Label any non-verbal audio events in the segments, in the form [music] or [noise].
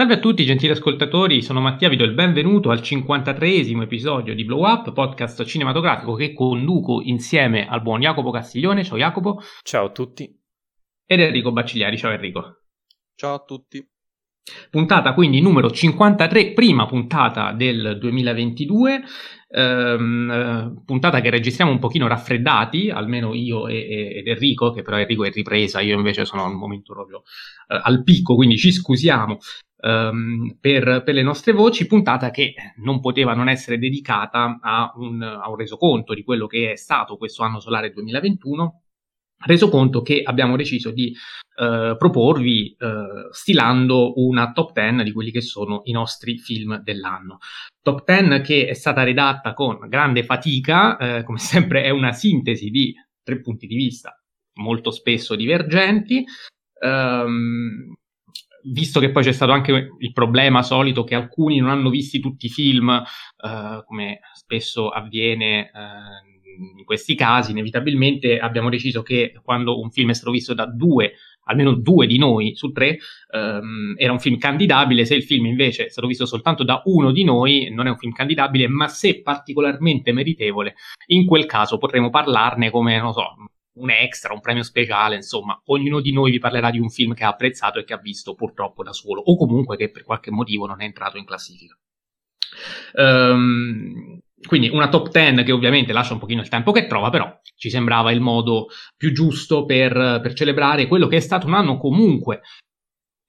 Salve a tutti gentili ascoltatori, sono Mattia, vi do il benvenuto al 53 episodio di Blow Up, podcast cinematografico che conduco insieme al buon Jacopo Castiglione. Ciao Jacopo. Ciao a tutti. Ed Enrico Baccigliari. Ciao Enrico. Ciao a tutti. Puntata quindi numero 53, prima puntata del 2022, ehm, eh, puntata che registriamo un pochino raffreddati, almeno io e, e, ed Enrico, che però Enrico è ripresa, io invece sono al momento proprio eh, al picco, quindi ci scusiamo um, per, per, le nostre voci, puntata che non poteva non essere dedicata a un, a un resoconto di quello che è stato questo anno solare 2021 reso conto che abbiamo deciso di uh, proporvi uh, stilando una top 10 di quelli che sono i nostri film dell'anno. Top 10 che è stata redatta con grande fatica, uh, come [laughs] sempre è una sintesi di tre punti di vista molto spesso divergenti. Um, visto che poi c'è stato anche il problema solito che alcuni non hanno visti tutti i film, uh, come spesso avviene uh, in questi casi, inevitabilmente abbiamo deciso che quando un film è stato visto da due, almeno due di noi su tre, um, era un film candidabile, se il film invece è stato visto soltanto da uno di noi, non è un film candidabile, ma se particolarmente meritevole, in quel caso potremo parlarne come, non so, un extra, un premio speciale, insomma, ognuno di noi vi parlerà di un film che ha apprezzato e che ha visto purtroppo da solo, o comunque che per qualche motivo non è entrato in classifica. Um, quindi una top 10 che ovviamente lascia un pochino il tempo che trova, però ci sembrava il modo più giusto per, per celebrare quello che è stato un anno comunque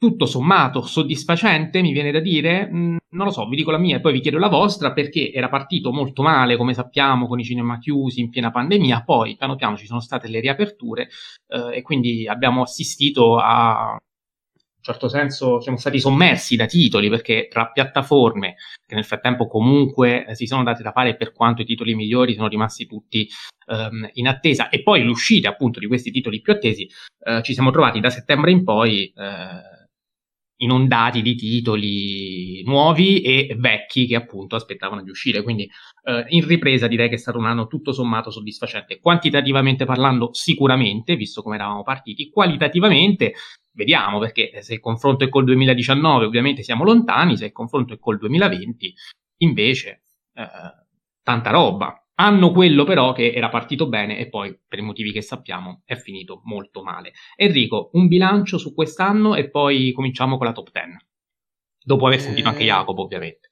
tutto sommato soddisfacente, mi viene da dire, mm, non lo so, vi dico la mia e poi vi chiedo la vostra, perché era partito molto male, come sappiamo, con i cinema chiusi in piena pandemia, poi piano piano ci sono state le riaperture eh, e quindi abbiamo assistito a, in certo senso, siamo stati sommersi da titoli, perché tra piattaforme che nel frattempo comunque eh, si sono date da fare per quanto i titoli migliori sono rimasti tutti ehm, in attesa, e poi l'uscita appunto di questi titoli più attesi, eh, ci siamo trovati da settembre in poi eh, inondati di titoli nuovi e vecchi che appunto aspettavano di uscire. Quindi eh, in ripresa direi che è stato un anno tutto sommato soddisfacente. Quantitativamente parlando, sicuramente, visto come eravamo partiti, qualitativamente vediamo perché se il confronto è col 2019 ovviamente siamo lontani, se il confronto è col 2020 invece eh, tanta roba. Hanno quello però che era partito bene e poi, per i motivi che sappiamo, è finito molto male. Enrico, un bilancio su quest'anno e poi cominciamo con la top 10. Dopo aver sentito anche eh, Jacopo, ovviamente.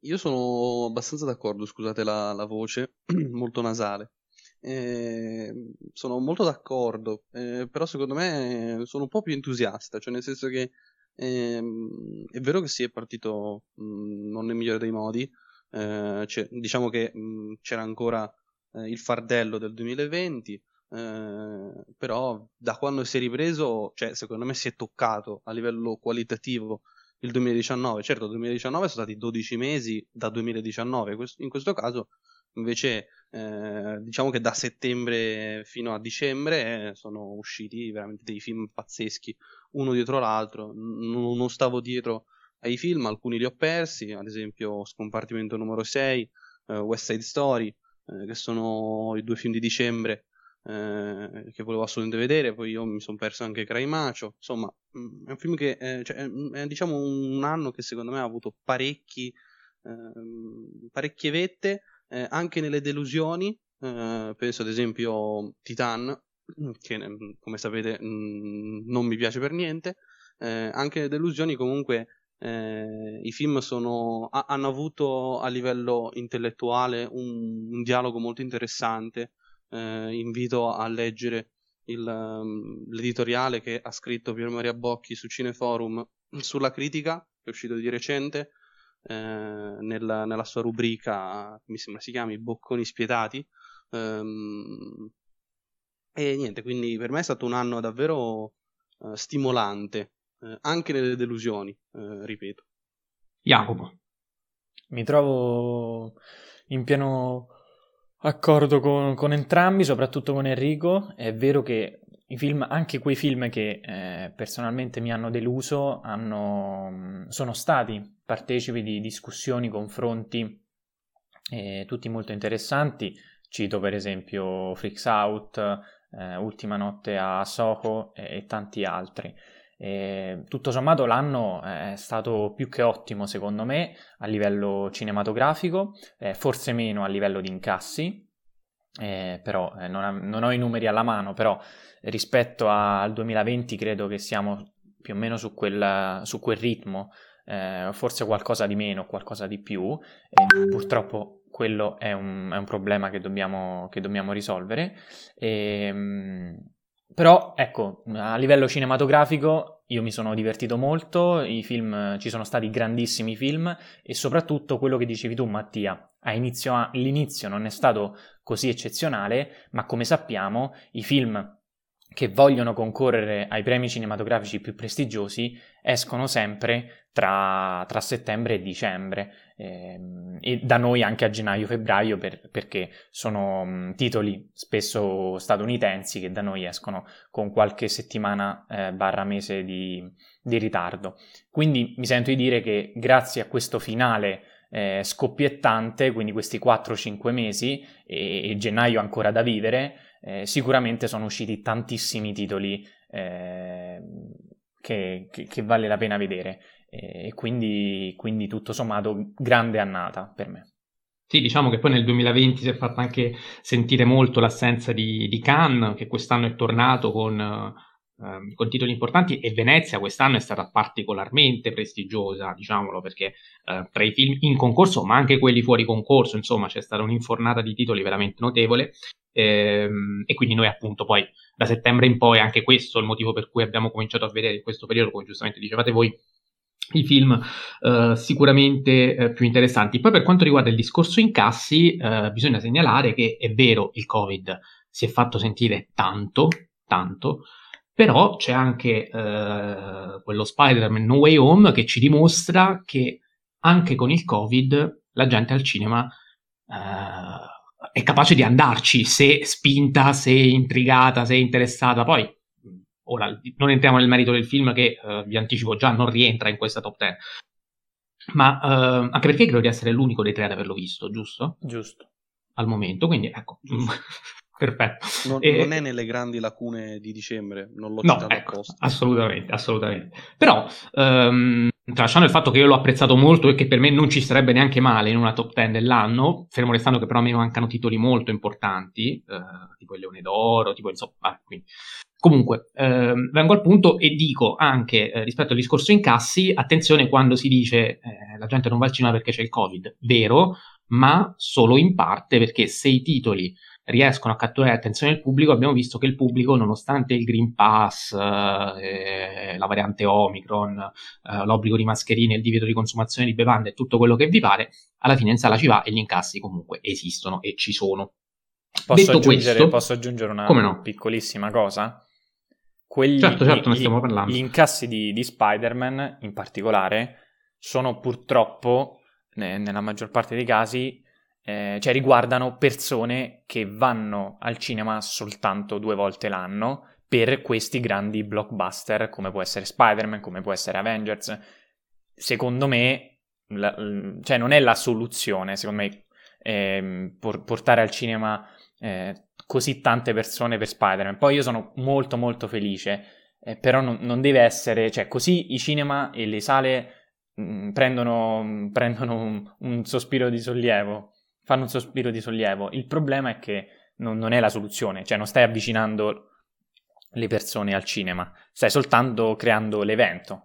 Io sono abbastanza d'accordo, scusate la, la voce, [clears throat] molto nasale. Eh, sono molto d'accordo, eh, però secondo me sono un po' più entusiasta, cioè nel senso che eh, è vero che si è partito mh, mm, non nel migliore dei modi, eh, diciamo che mh, c'era ancora eh, il fardello del 2020, eh, però da quando si è ripreso, cioè, secondo me si è toccato a livello qualitativo il 2019. Certo, il 2019 sono stati 12 mesi da 2019, in questo caso invece eh, diciamo che da settembre fino a dicembre eh, sono usciti veramente dei film pazzeschi uno dietro l'altro N- non stavo dietro ai film, alcuni li ho persi, ad esempio Scompartimento numero 6, eh, West Side Story, eh, che sono i due film di dicembre eh, che volevo assolutamente vedere, poi io mi sono perso anche Cry Macio, insomma mm, è un film che eh, cioè, è diciamo un anno che secondo me ha avuto parecchi, ehm, parecchie vette, eh, anche nelle delusioni, eh, penso ad esempio Titan, che come sapete mh, non mi piace per niente, anche nelle delusioni comunque eh, I film sono, ha, hanno avuto a livello intellettuale un, un dialogo molto interessante. Eh, invito a leggere il, um, l'editoriale che ha scritto Pier Maria Bocchi su Cineforum sulla critica, che è uscito di recente, eh, nella, nella, sua rubrica, mi sembra si chiami Bocconi Spietati. Um, e niente, quindi per me è stato un anno davvero uh, stimolante eh, anche nelle delusioni, eh, ripeto. Jacopo. Mi trovo in pieno accordo con, con, entrambi, soprattutto con Enrico. È vero che i film, anche quei film che eh, personalmente mi hanno deluso, hanno, sono stati partecipi di discussioni, confronti, eh, tutti molto interessanti. Cito per esempio Freaks Out, eh, Ultima notte a Soho e, e tanti altri. E, tutto sommato l'anno è stato più che ottimo secondo me a livello cinematografico, eh, forse meno a livello di incassi, eh, però eh, non, ha, non, ho i numeri alla mano, però rispetto al 2020 credo che siamo più o meno su quel, su quel ritmo, eh, forse qualcosa di meno, qualcosa di più, purtroppo quello è un, è un problema che dobbiamo, che dobbiamo risolvere. E, ehm, però, ecco, a livello cinematografico io mi sono divertito molto, film, ci sono stati grandissimi film e soprattutto quello che dicevi tu Mattia, inizio, l'inizio non è stato così eccezionale, ma come sappiamo i film che vogliono concorrere ai premi cinematografici più prestigiosi escono sempre tra, tra settembre e dicembre eh, e da noi anche a gennaio-febbraio per, perché sono mh, titoli spesso statunitensi che da noi escono con qualche settimana eh, barra mese di, di, ritardo. Quindi mi sento di dire che grazie a questo finale eh, scoppiettante, quindi questi 4-5 mesi e, e gennaio ancora da vivere, eh, sicuramente sono usciti tantissimi titoli eh, che, che, che, vale la pena vedere e quindi, quindi tutto sommato grande annata per me. Sì, diciamo che poi nel 2020 si è fatta anche sentire molto l'assenza di, di Cannes, che quest'anno è tornato con, eh, con, titoli importanti, e Venezia quest'anno è stata particolarmente prestigiosa, diciamolo, perché eh, tra i film in concorso, ma anche quelli fuori concorso, insomma, c'è stata un'infornata di titoli veramente notevole. Ehm, e quindi noi appunto poi da settembre in poi, anche questo è il motivo per cui abbiamo cominciato a vedere in questo periodo, come giustamente dicevate voi, i film uh, sicuramente uh, più interessanti. Poi per quanto riguarda il discorso incassi, uh, bisogna segnalare che è vero il Covid si è fatto sentire tanto, tanto, però c'è anche quello Spider-Man No Way Home che ci dimostra che anche con il Covid la gente al cinema è capace di andarci se spinta, se intrigata, se interessata. Poi, ora non entriamo nel merito del film che uh, vi anticipo già non rientra in questa top 10. Ma uh, anche perché credo di essere l'unico dei tre ad averlo visto, giusto? Giusto. Al momento, quindi ecco. [laughs] Perfetto. Non, e... non, è nelle grandi lacune di dicembre, non l'ho no, citato ecco, apposta. Assolutamente, assolutamente. Però, um, tralasciando il fatto che io l'ho apprezzato molto e che per me non ci sarebbe neanche male in una top 10 dell'anno, fermo restando che però a me mancano titoli molto importanti, uh, tipo il Leone d'Oro, tipo insomma, ah, quindi. Comunque, ehm, vengo al punto e dico anche eh, rispetto al discorso incassi, attenzione quando si dice eh, la gente non va al cinema perché c'è il Covid, vero, ma solo in parte perché se i titoli riescono a catturare l'attenzione del pubblico, abbiamo visto che il pubblico, nonostante il Green Pass, eh, la variante Omicron, eh, l'obbligo di mascherine, il divieto di consumazione di bevande e tutto quello che vi pare, alla fine in sala ci va e gli incassi comunque esistono e ci sono. Posso, aggiungere, questo, posso aggiungere, una no? piccolissima cosa? Quelli, certo, certo, ne stiamo parlando. Gli incassi di, di Spider-Man, in particolare, sono purtroppo, ne, nella maggior parte dei casi, eh, cioè riguardano persone che vanno al cinema soltanto due volte l'anno per questi grandi blockbuster come può essere Spider-Man, come può essere Avengers. Secondo me, la, cioè non è la soluzione, secondo me, eh, por- portare al cinema eh, così tante persone per Spider-Man. Poi io sono molto molto felice, eh, però non, non, deve essere, cioè così i cinema e le sale mh, mm, prendono, prendono un, un sospiro di sollievo fanno un sospiro di sollievo. Il problema è che non, non, è la soluzione, cioè non stai avvicinando le persone al cinema, stai soltanto creando l'evento.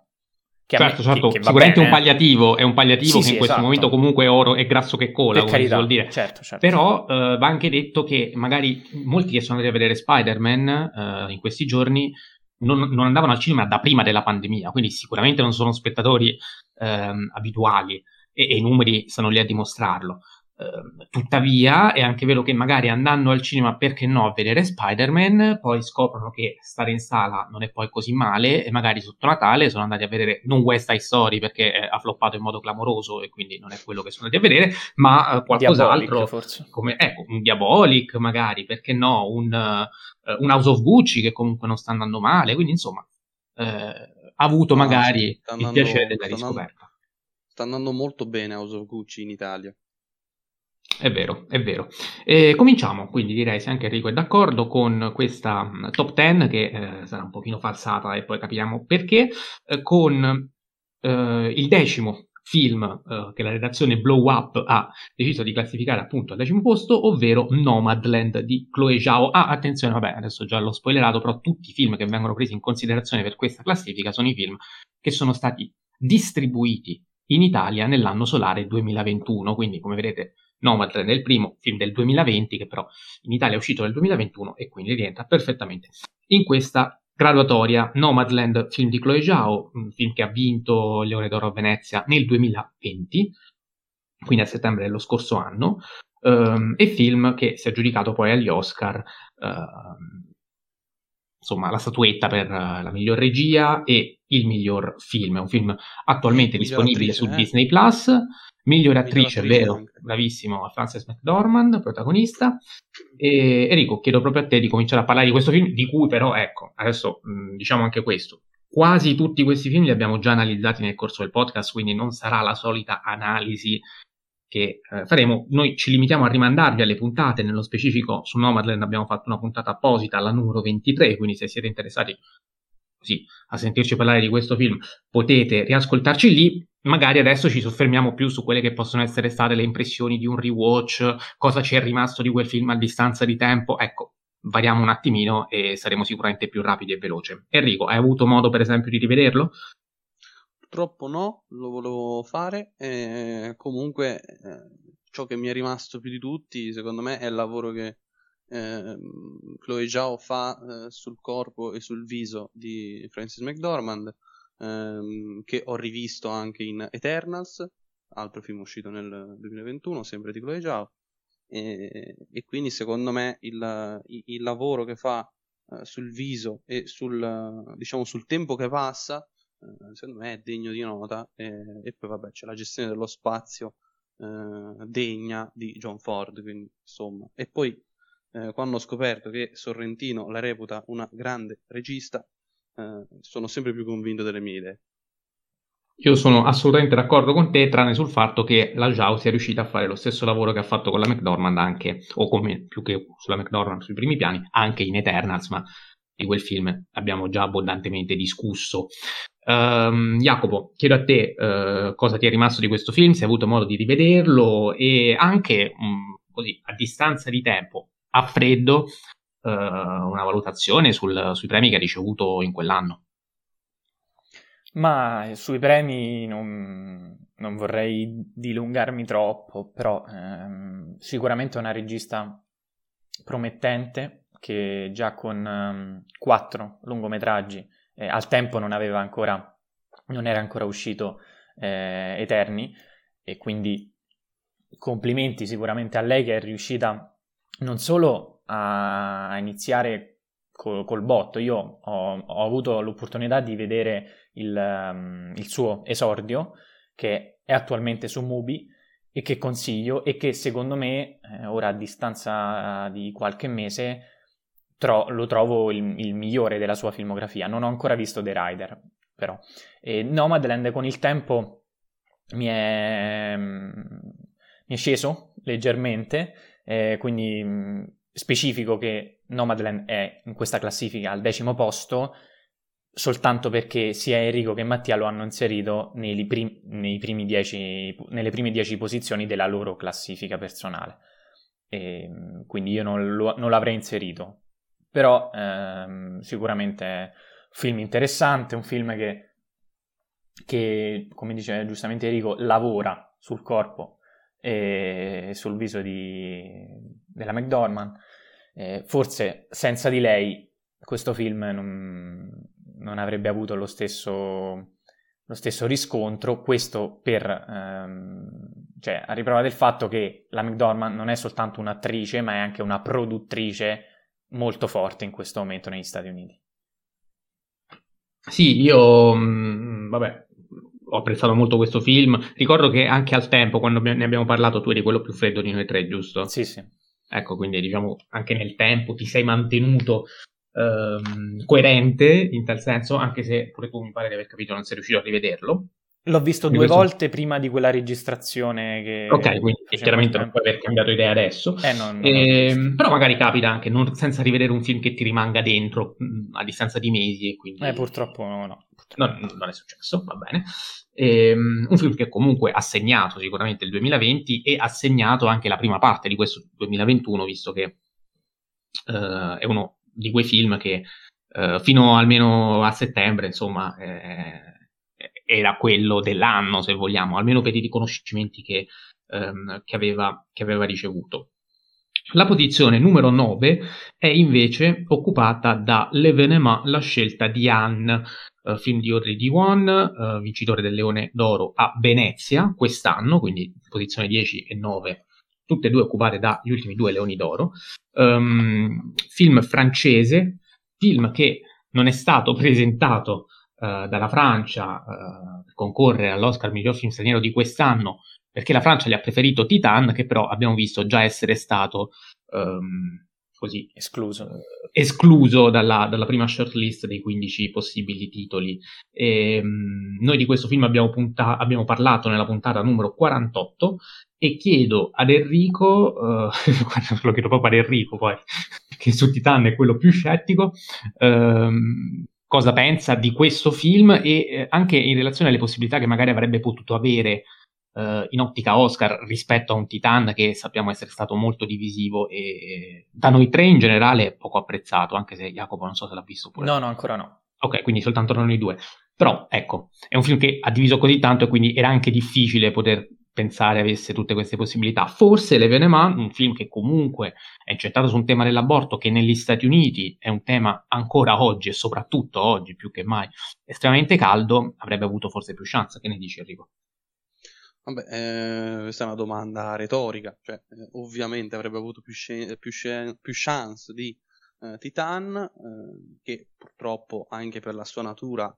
Certo, certo, che, che sicuramente è un palliativo, è un palliativo sì, che sì, in questo esatto. momento comunque è oro e grasso che cola, per carità, vuol dire. Certo, certo. Però uh, va anche detto che magari molti che sono andati a vedere Spider-Man uh, in questi giorni non, non, andavano al cinema da prima della pandemia, quindi sicuramente non sono spettatori uh, abituali e, e i numeri sono lì a dimostrarlo. Ehm, tuttavia è anche vero che magari andando al cinema, perché no, a vedere Spider-Man, poi scoprono che stare in sala non è poi così male e magari sotto Natale sono andati a vedere non West Side Story perché ha floppato in modo clamoroso e quindi non è quello che sono andati a vedere, ma uh, qualcos'altro come ecco, un Diabolic magari, perché no, un, uh, un, House of Gucci che comunque non sta andando male, quindi insomma uh, ha avuto no, magari andando, il piacere della riscoperta. sta andando molto bene House of Gucci in Italia. È vero, è vero. E cominciamo, quindi direi se anche Enrico è d'accordo con questa top 10 che eh, sarà un pochino falsata e poi capiremo perché, eh, con eh, il decimo film eh, che la redazione Blow Up ha deciso di classificare appunto al decimo posto, ovvero Nomadland di Chloe Zhao. Ah, attenzione, vabbè, adesso già l'ho spoilerato, però tutti i film che vengono presi in considerazione per questa classifica sono i film che sono stati distribuiti in Italia nell'anno solare 2021, quindi come vedete Nomadland è il primo film del 2020 che però in Italia è uscito nel 2021 e quindi rientra perfettamente in questa graduatoria Nomadland, film di Chloe Zhao, un film che ha vinto Leone d'Oro a Venezia nel 2020, quindi a settembre dello scorso anno, um, e film che si è aggiudicato poi agli Oscar uh, insomma, la statuetta per uh, la miglior regia e il miglior film. È un film attualmente disponibile su eh? Disney Plus. Migliore attrice, è vero, anche. bravissimo, Frances McDormand, protagonista. E Enrico, chiedo proprio a te di cominciare a parlare di questo film, di cui però, ecco, adesso mh, diciamo anche questo. Quasi tutti questi film li abbiamo già analizzati nel corso del podcast, quindi non sarà la solita analisi che eh, faremo. Noi ci limitiamo a rimandarvi alle puntate, nello specifico su Nomadland abbiamo fatto una puntata apposita, la numero 23, quindi se siete interessati così, a sentirci parlare di questo film potete riascoltarci lì. Magari adesso ci soffermiamo più su quelle che possono essere state le impressioni di un rewatch, cosa ci è rimasto di quel film a distanza di tempo. Ecco, variamo un attimino e saremo sicuramente più rapidi e veloci. Enrico, hai avuto modo per esempio di rivederlo? Purtroppo no, lo volevo fare. E comunque, eh, ciò che mi è rimasto più di tutti, secondo me, è il lavoro che eh, Chloe Zhao fa eh, sul corpo e sul viso di Francis McDormand, ehm, che ho rivisto anche in Eternals, altro film uscito nel 2021, sempre di Chloe Zhao. E, e quindi, secondo me, il, il lavoro che fa eh, sul viso e sul, diciamo, sul tempo che passa eh, secondo me è degno di nota e, poi vabbè c'è la gestione dello spazio eh, degna di John Ford quindi insomma e poi eh, quando ho scoperto che Sorrentino la reputa una grande regista eh, sono sempre più convinto delle mie idee io sono assolutamente d'accordo con te, tranne sul fatto che la Zhao sia riuscita a fare lo stesso lavoro che ha fatto con la McDormand anche, o come più che sulla McDormand sui primi piani, anche in Eternals, ma di quel film abbiamo già abbondantemente discusso. Um, Jacopo, chiedo a te uh, cosa ti è rimasto di questo film, se hai avuto modo di rivederlo e anche um, così a distanza di tempo, a freddo, uh, una valutazione sul, sui premi che ha ricevuto in quell'anno. Ma sui premi non, non vorrei dilungarmi troppo, però ehm, sicuramente è una regista promettente che già con um, quattro lungometraggi eh, al tempo non aveva ancora, non era ancora uscito eh, Eterni e quindi complimenti sicuramente a lei che è riuscita non solo a, iniziare col, col, botto, io ho, ho, avuto l'opportunità di vedere il, um, il suo esordio che è attualmente su Mubi e che consiglio e che secondo me, eh, ora a distanza di qualche mese, tro- lo trovo il, il, migliore della sua filmografia. Non ho ancora visto The Rider, però. E Nomadland con il tempo mi è, mi è sceso leggermente, eh, quindi specifico che Nomadland è in questa classifica al decimo posto, soltanto perché sia Enrico che Mattia lo hanno inserito prim- dieci, nelle prime dieci posizioni della loro classifica personale. E, quindi io non, lo, non l'avrei inserito però ehm, sicuramente è un film interessante, un film che, che, come dice giustamente Enrico, lavora sul corpo e sul viso di, della McDormand. Eh, forse senza di lei questo film non, non avrebbe avuto lo stesso, lo stesso, riscontro, questo per ehm, cioè, a riprova del fatto che la McDormand non è soltanto un'attrice, ma è anche una produttrice molto forte in questo momento negli Stati Uniti. Sì, io, mm, vabbè, ho apprezzato molto questo film. Ricordo che anche al tempo, quando ne abbiamo parlato, tu eri quello più freddo di noi tre, giusto? Sì, sì. Ecco, quindi diciamo anche nel tempo ti sei mantenuto ehm, coerente in tal senso, anche se pure tu mi pare di aver capito non sei riuscito a rivederlo. L'ho visto due questo... volte prima di quella registrazione che... Ok, quindi chiaramente non puoi aver cambiato idea adesso. Eh, non, non eh, però magari capita anche non, senza rivedere un film che ti rimanga dentro mh, mm, a distanza di mesi. E quindi... Eh, purtroppo no. no. Non, non, è successo, va bene. Ehm, un film che comunque ha segnato sicuramente il 2020 e ha segnato anche la prima parte di questo 2021, visto che eh, è uno di quei film che eh, fino almeno a settembre, insomma... Eh, era quello dell'anno, se vogliamo, almeno per i riconoscimenti che, ehm, che, aveva, che aveva ricevuto. La posizione numero 9 è invece occupata da L'Evenement, la scelta di Anne, eh, film di Audrey Diwan, eh, vincitore del Leone d'Oro a Venezia quest'anno, quindi posizione 10 e 9, tutte e due occupate dagli ultimi due Leoni d'Oro. Um, film francese, film che non è stato [laughs] presentato eh, dalla Francia per concorrere all'Oscar miglior film straniero di quest'anno, perché la Francia gli ha preferito Titan, che però abbiamo visto già essere stato um, così escluso, escluso dalla, dalla, prima shortlist dei 15 possibili titoli. E, um, noi di questo film abbiamo, punta- abbiamo, parlato nella puntata numero 48 e chiedo ad Enrico, [laughs] uh, lo chiedo proprio ad Enrico poi, [laughs] che su Titan è quello più scettico, um, cosa pensa di questo film e eh, anche in relazione alle possibilità che magari avrebbe potuto avere eh, in ottica Oscar rispetto a un Titan che sappiamo essere stato molto divisivo e, e da noi tre in generale poco apprezzato, anche se Jacopo non so se l'ha visto pure. No, no, ancora no. Ok, quindi soltanto noi due. Però ecco, è un film che ha diviso così tanto e quindi era anche difficile poter pensare avesse tutte queste possibilità. Forse L'Evenement, un film che comunque è incentrato su un tema dell'aborto che negli Stati Uniti è un tema ancora oggi e soprattutto oggi più che mai estremamente caldo, avrebbe avuto forse più chance. Che ne dici Enrico? Vabbè, eh, questa è una domanda retorica, cioè, eh, ovviamente avrebbe avuto più, sc- più, sc- più chance di eh, Titan, eh, che purtroppo anche per la sua natura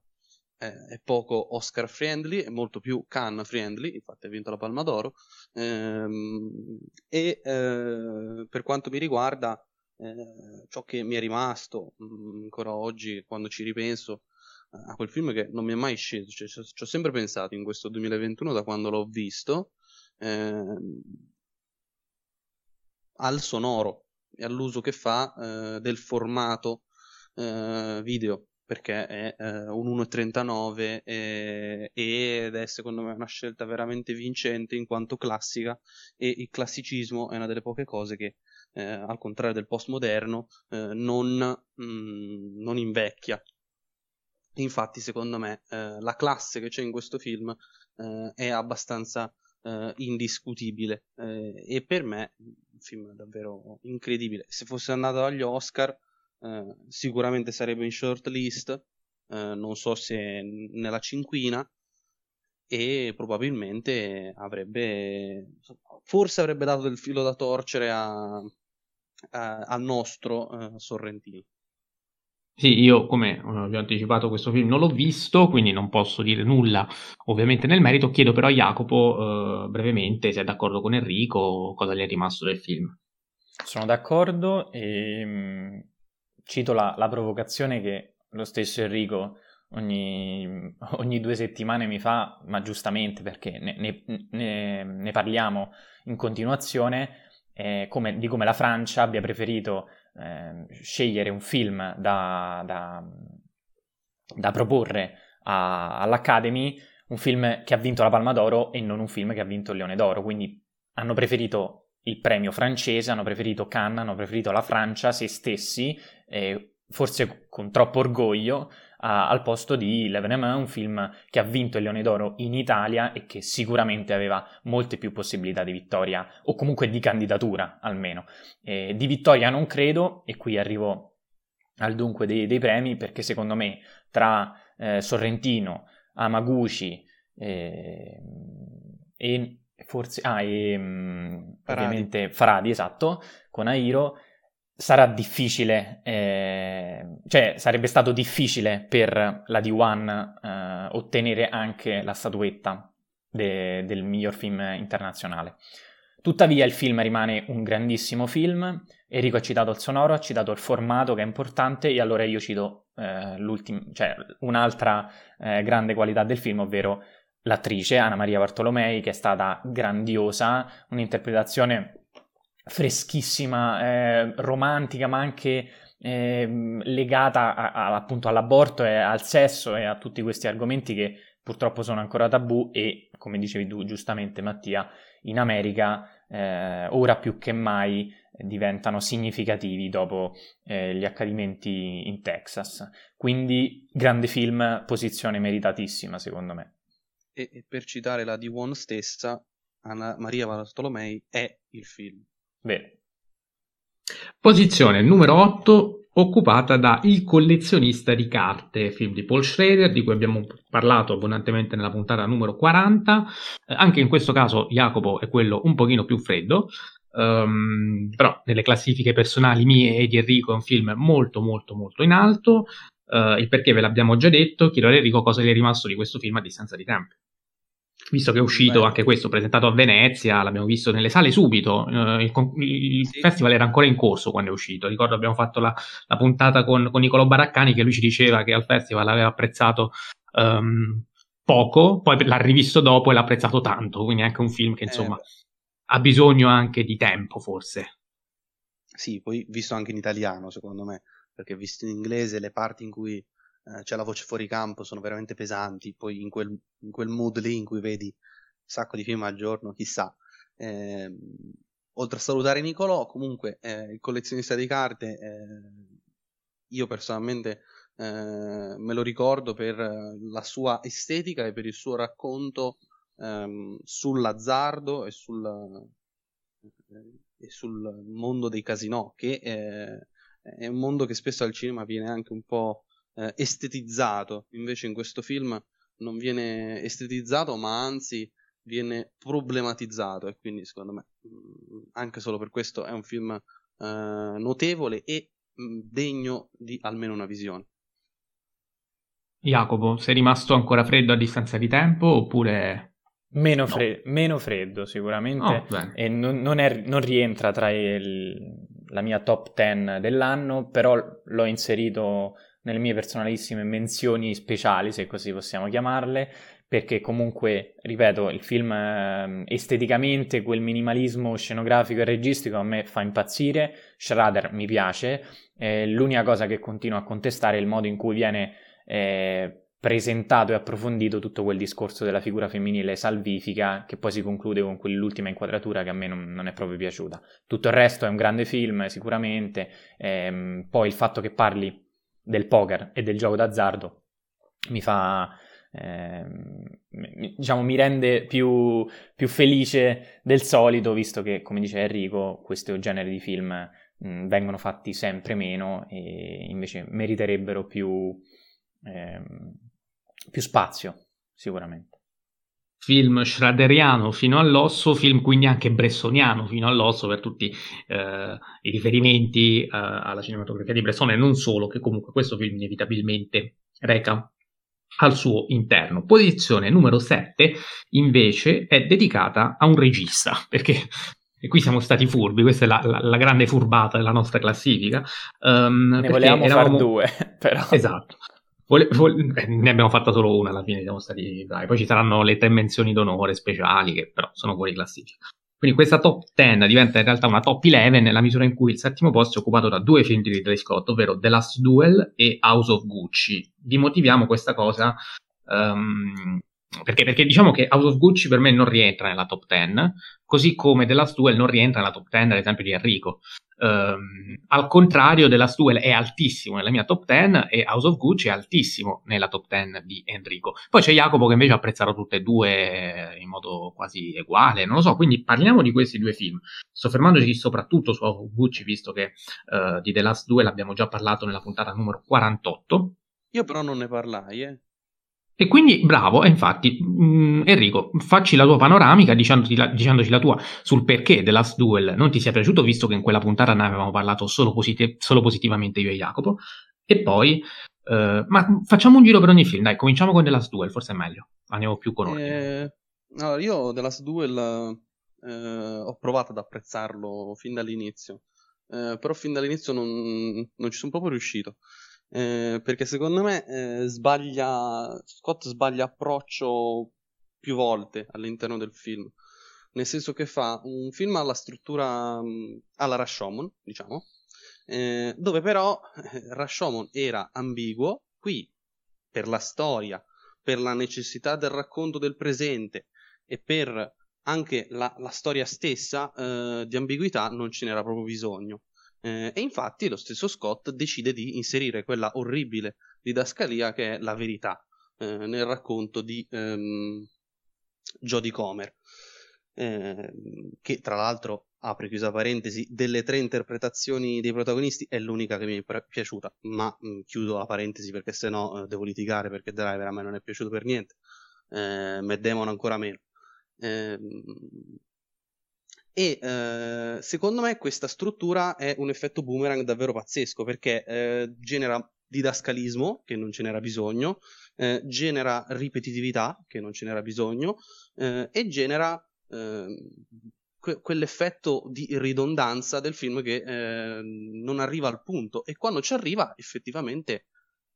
è poco Oscar friendly, è molto più Cannes friendly, infatti ha vinto la Palma d'Oro. Ehm, e eh, per quanto mi riguarda, eh, ciò che mi è rimasto mh, mm, ancora oggi, quando ci ripenso eh, a quel film che non mi è mai sceso, cioè, ci ho sempre pensato in questo 2021 da quando l'ho visto, ehm, al sonoro e all'uso che fa eh, del formato eh, video perché è eh, un 1.39 eh, ed è secondo me una scelta veramente vincente in quanto classica e il classicismo è una delle poche cose che eh, al contrario del postmoderno eh, non, mh, mm, non, invecchia. Infatti secondo me eh, la classe che c'è in questo film eh, è abbastanza indiscutibile e per me un film davvero incredibile. Se fosse andato agli Oscar eh, sicuramente sarebbe in shortlist, eh, non so se nella cinquina, e probabilmente avrebbe, forse avrebbe dato del filo da torcere a, a, al nostro uh, Sorrentino. Sì, io come vi ho anticipato questo film non l'ho visto, quindi non posso dire nulla ovviamente nel merito, chiedo però a Jacopo uh, brevemente se è d'accordo con Enrico, cosa gli è rimasto del film. Sono d'accordo e mm, cito la, la provocazione che lo stesso Enrico ogni, ogni, due settimane mi fa, ma giustamente perché ne, ne, ne, parliamo in continuazione, eh, come, di come la Francia abbia preferito eh, scegliere un film da, da, da proporre a, all'Academy, un film che ha vinto la Palma d'Oro e non un film che ha vinto il Leone d'Oro, quindi hanno preferito il premio francese, hanno preferito Cannes, hanno preferito la Francia, se stessi, eh, forse con troppo orgoglio, a, al posto di L'Evenement, un film che ha vinto il Leone d'Oro in Italia e che sicuramente aveva molte più possibilità di vittoria, o comunque di candidatura almeno. Eh, di vittoria non credo, e qui arrivo al dunque dei, dei premi, perché secondo me tra eh, Sorrentino, Amaguchi eh, e forse, ah, e um, Faradi. ovviamente Faradi, esatto, con Airo, sarà difficile, eh, cioè sarebbe stato difficile per la D1 eh, ottenere anche la statuetta de- del miglior film internazionale. Tuttavia il film rimane un grandissimo film, Enrico ha citato il sonoro, ha citato il formato che è importante e allora io cito eh, cioè, un'altra eh, grande qualità del film, ovvero l'attrice Anna Maria Bartolomei, che è stata grandiosa, un'interpretazione freschissima, eh, romantica, ma anche eh, legata a, a, appunto all'aborto e al sesso e a tutti questi argomenti che purtroppo sono ancora tabù e, come dicevi tu giustamente Mattia, in America eh, ora più che mai diventano significativi dopo eh, gli accadimenti in Texas. Quindi grande film, posizione meritatissima secondo me. E, e per citare la D1 stessa, Anna Maria Bartolomei è il film. Vero. Posizione numero 8 occupata da Il collezionista di carte, film di Paul Schrader, di cui abbiamo parlato abbondantemente nella puntata numero 40. Eh, anche in questo caso Jacopo è quello un pochino più freddo, um, però nelle classifiche personali mie e di Enrico è un film molto molto molto in alto. Uh, il perché ve l'abbiamo già detto, chiedo a Enrico cosa gli è rimasto di questo film a distanza di tempo visto che è uscito Beh. anche questo, presentato a Venezia, l'abbiamo visto nelle sale subito, uh, il, il sì. festival era ancora in corso quando è uscito, ricordo abbiamo fatto la, la puntata con, con Niccolò Baraccani che lui ci diceva che al festival aveva apprezzato um, poco, poi l'ha rivisto dopo e l'ha apprezzato tanto, quindi è anche un film che insomma eh. ha bisogno anche di tempo forse. Sì, poi visto anche in italiano secondo me, perché visto in inglese le parti in cui eh, c'è la voce fuori campo, sono veramente pesanti, poi in quel, in quel mood lì in cui vedi un sacco di film al giorno, chissà. Eh, oltre a salutare Nicolò, comunque eh, il collezionista di carte, eh, io personalmente eh, me lo ricordo per la sua estetica e per il suo racconto ehm, sull'azzardo e sul, e sul mondo dei casinò, che è un mondo che spesso al cinema viene anche un po' eh, estetizzato, invece in questo film non viene estetizzato, ma anzi viene problematizzato. E quindi secondo me mm, anche solo per questo è un film eh, notevole e mm, degno di almeno una visione. Jacopo, sei rimasto ancora freddo a distanza di tempo oppure... Meno, fre- no. meno freddo sicuramente. Oh, e non, non, è, non, rientra tra il, la mia top 10 dell'anno, però l'ho inserito nelle mie personalissime menzioni speciali, se così possiamo chiamarle, perché comunque, ripeto, il film eh, esteticamente, quel minimalismo scenografico e registico a me fa impazzire, Schrader mi piace, eh, l'unica cosa che continuo a contestare è il modo in cui viene eh, presentato e approfondito tutto quel discorso della figura femminile salvifica che poi si conclude con quell'ultima inquadratura che a me non, non è proprio piaciuta. Tutto il resto è un grande film sicuramente, ehm, poi il fatto che parli del poker e del gioco d'azzardo mi fa, eh, diciamo, mi rende più, più, felice del solito, visto che, come dice Enrico, questo genere di film mh, vengono fatti sempre meno e invece meriterebbero più, eh, più spazio, sicuramente film schraderiano fino all'osso, film quindi anche bressoniano fino all'osso per tutti eh, i riferimenti eh, alla cinematografia di Bresson e non solo, che comunque questo film inevitabilmente reca al suo interno. Posizione numero 7 invece è dedicata a un regista, perché e [laughs] qui siamo stati furbi, questa è la, la, la grande furbata della nostra classifica. Um, ne volevamo eravamo... fare due, [laughs] però. Esatto. Vole, vole, eh, ne abbiamo fatta solo una alla fine, siamo stati bravi. Poi ci saranno le tre menzioni d'onore speciali che però sono fuori classifica. Quindi questa top 10 diventa in realtà una top 11 nella misura in cui il settimo posto è occupato da due film di Ridley Scott, ovvero The Last Duel e House of Gucci. Vi motiviamo questa cosa um, perché, perché, diciamo che House of Gucci per me non rientra nella top 10, così come The Last Duel non rientra nella top 10 ad esempio di Enrico. Um, al contrario, The Last Duel è altissimo nella mia top 10 e House of Gucci è altissimo nella top 10 di Enrico. Poi c'è Jacopo che invece ha apprezzato tutte e due in modo quasi uguale, non lo so, quindi parliamo di questi due film, soffermandoci soprattutto su House of Gucci, visto che uh, di The Last Duel abbiamo già parlato nella puntata numero 48. Io però non ne parlai, eh. E quindi bravo, e infatti mh, mm, Enrico, facci la tua panoramica la, dicendoci la, tua sul perché The Last Duel non ti sia piaciuto, visto che in quella puntata ne avevamo parlato solo, posit- solo positivamente io e Jacopo. E poi, uh, ma facciamo un giro per ogni film, dai, cominciamo con The Last Duel, forse è meglio, andiamo più con ordine. Eh, allora, io The Last Duel eh, ho provato ad apprezzarlo fin dall'inizio, eh, però fin dall'inizio non, non ci sono proprio riuscito. Eh, perché secondo me eh, sbaglia Scott sbaglia approccio più volte all'interno del film. Nel senso che fa un film alla struttura mm, alla Rashomon, diciamo, eh, dove però eh, Rashomon era ambiguo, qui per la storia, per la necessità del racconto del presente e per anche la, la storia stessa eh, di ambiguità non ce n'era proprio bisogno. Eh, e infatti lo stesso Scott decide di inserire quella orribile didascalia che è la verità eh, nel racconto di ehm, Jodie Comer, eh, che tra l'altro, apre chiusa parentesi, delle tre interpretazioni dei protagonisti è l'unica che mi è piaciuta, ma mh, chiudo la parentesi perché sennò eh, devo litigare perché Driver a me non è piaciuto per niente, eh, Matt Damon ancora meno. Eh, e eh, secondo me questa struttura è un effetto boomerang davvero pazzesco perché eh, genera didascalismo, che non ce n'era bisogno, eh, genera ripetitività, che non ce n'era bisogno, eh, e genera ehm, que- quell'effetto di ridondanza del film che ehm, non arriva al punto. E quando ci arriva effettivamente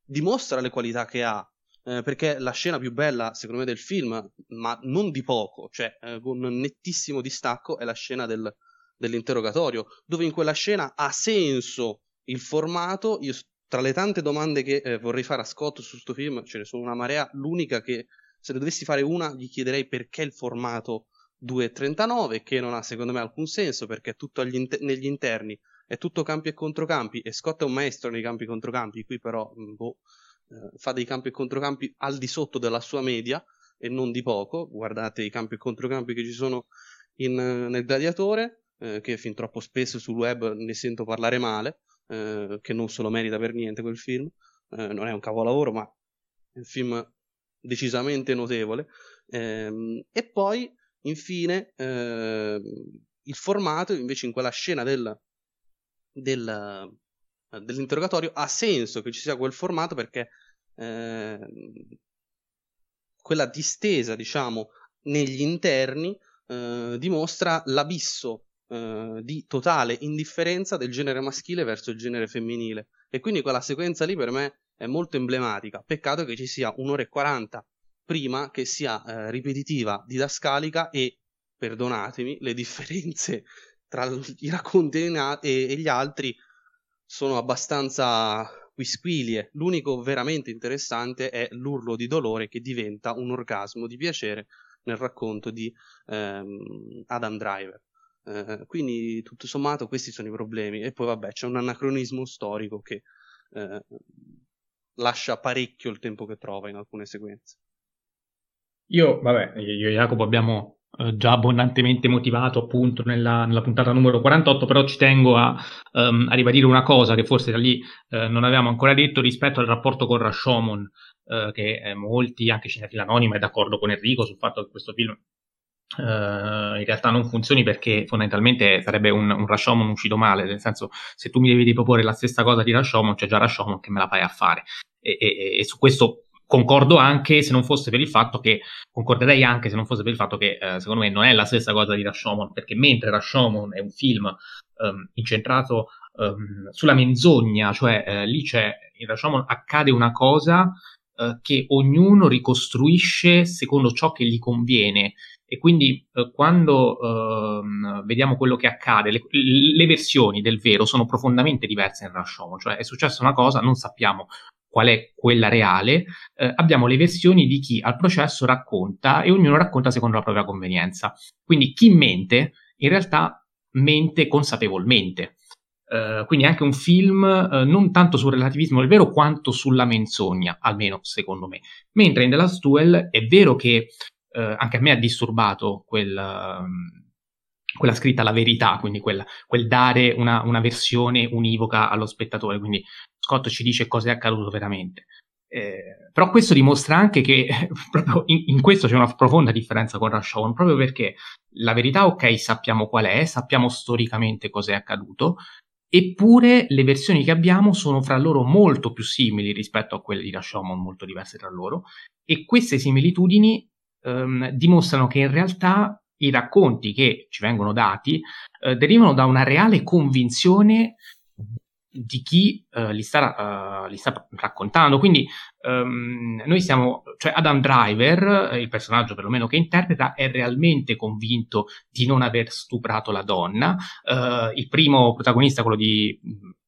dimostra le qualità che ha eh, perché la scena più bella, secondo me, del film, ma non di poco, cioè eh, con un nettissimo distacco, è la scena del, dell'interrogatorio, dove in quella scena ha senso il formato. Io, tra le tante domande che eh, vorrei fare a Scott su questo film, ce ne sono una marea. L'unica che, se ne dovessi fare una, gli chiederei perché il formato 2.39, che non ha secondo me alcun senso, perché è tutto inter- negli interni, è tutto campi e controcampi, e Scott è un maestro nei campi e controcampi, qui però, mm, boh eh, fa dei campi e controcampi al di sotto della sua media e non di poco. Guardate i campi e controcampi che ci sono in, nel Gladiatore, eh, che fin troppo spesso sul web ne sento parlare male, eh, che non se lo merita per niente quel film. Eh, non è un capolavoro, ma è un film decisamente notevole. Ehm, e poi, infine, ehm, il formato, invece, in quella scena del, del eh, dell'interrogatorio ha senso che ci sia quel formato perché eh, quella distesa, diciamo, negli interni eh, dimostra l'abisso eh, di totale indifferenza del genere maschile verso il genere femminile. E quindi quella sequenza lì per me è molto emblematica. Peccato che ci sia un'ora e quaranta prima che sia eh, ripetitiva, didascalica e, perdonatemi, le differenze tra i racconti e, e gli altri sono abbastanza quisquilie. L'unico veramente interessante è l'urlo di dolore che diventa un orgasmo di piacere nel racconto di ehm, Adam Driver. Eh, quindi tutto sommato questi sono i problemi e poi vabbè c'è un anacronismo storico che eh, lascia parecchio il tempo che trova in alcune sequenze. Io, vabbè, io e Jacopo abbiamo eh, già abbondantemente motivato appunto nella, nella, puntata numero 48, però ci tengo a, um, a ribadire una cosa che forse da lì uh, non avevamo ancora detto rispetto al rapporto con Rashomon, uh, che eh, molti, anche Cinefila Anonima, è d'accordo con Enrico sul fatto che questo film Uh, in realtà non funzioni perché fondamentalmente sarebbe un, un Rashomon uscito male, nel senso se tu mi devi riproporre la stessa cosa di Rashomon, c'è già Rashomon che me la fai a fare. E, e, e su questo concordo anche se non fosse per il fatto che, concorderei anche se non fosse per il fatto che eh, secondo me non è la stessa cosa di Rashomon, perché mentre Rashomon è un film um, incentrato um, sulla menzogna, cioè eh, lì c'è, in Rashomon accade una cosa eh, che ognuno ricostruisce secondo ciò che gli conviene. E quindi eh, quando ehm, vediamo quello che accade, le, le, versioni del vero sono profondamente diverse in Rashomon, cioè è successa una cosa, non sappiamo qual è quella reale, eh, abbiamo le versioni di chi al processo racconta e ognuno racconta secondo la propria convenienza. Quindi chi mente in realtà mente consapevolmente. Uh, quindi anche un film uh, non tanto sul relativismo del vero quanto sulla menzogna, almeno secondo me. Mentre in The Last Duel è vero che uh, anche a me ha disturbato quel, um, quella scritta la verità, quindi quel, quel dare una, una, versione univoca allo spettatore, quindi Scott ci dice cosa è accaduto veramente. Eh, però questo dimostra anche che [laughs] proprio in, in, questo c'è una profonda differenza con Rush Hour, proprio perché la verità, ok, sappiamo qual è, sappiamo storicamente cosa è accaduto, eppure le versioni che abbiamo sono fra loro molto più simili rispetto a quelle di Rashomon, molto diverse tra loro, e queste similitudini ehm, dimostrano che in realtà i racconti che ci vengono dati eh, derivano da una reale convinzione di chi uh, li, sta, uh, li, sta, raccontando. Quindi um, noi siamo, cioè Adam Driver, il personaggio perlomeno che interpreta, è realmente convinto di non aver stuprato la donna. Uh, il primo protagonista, quello di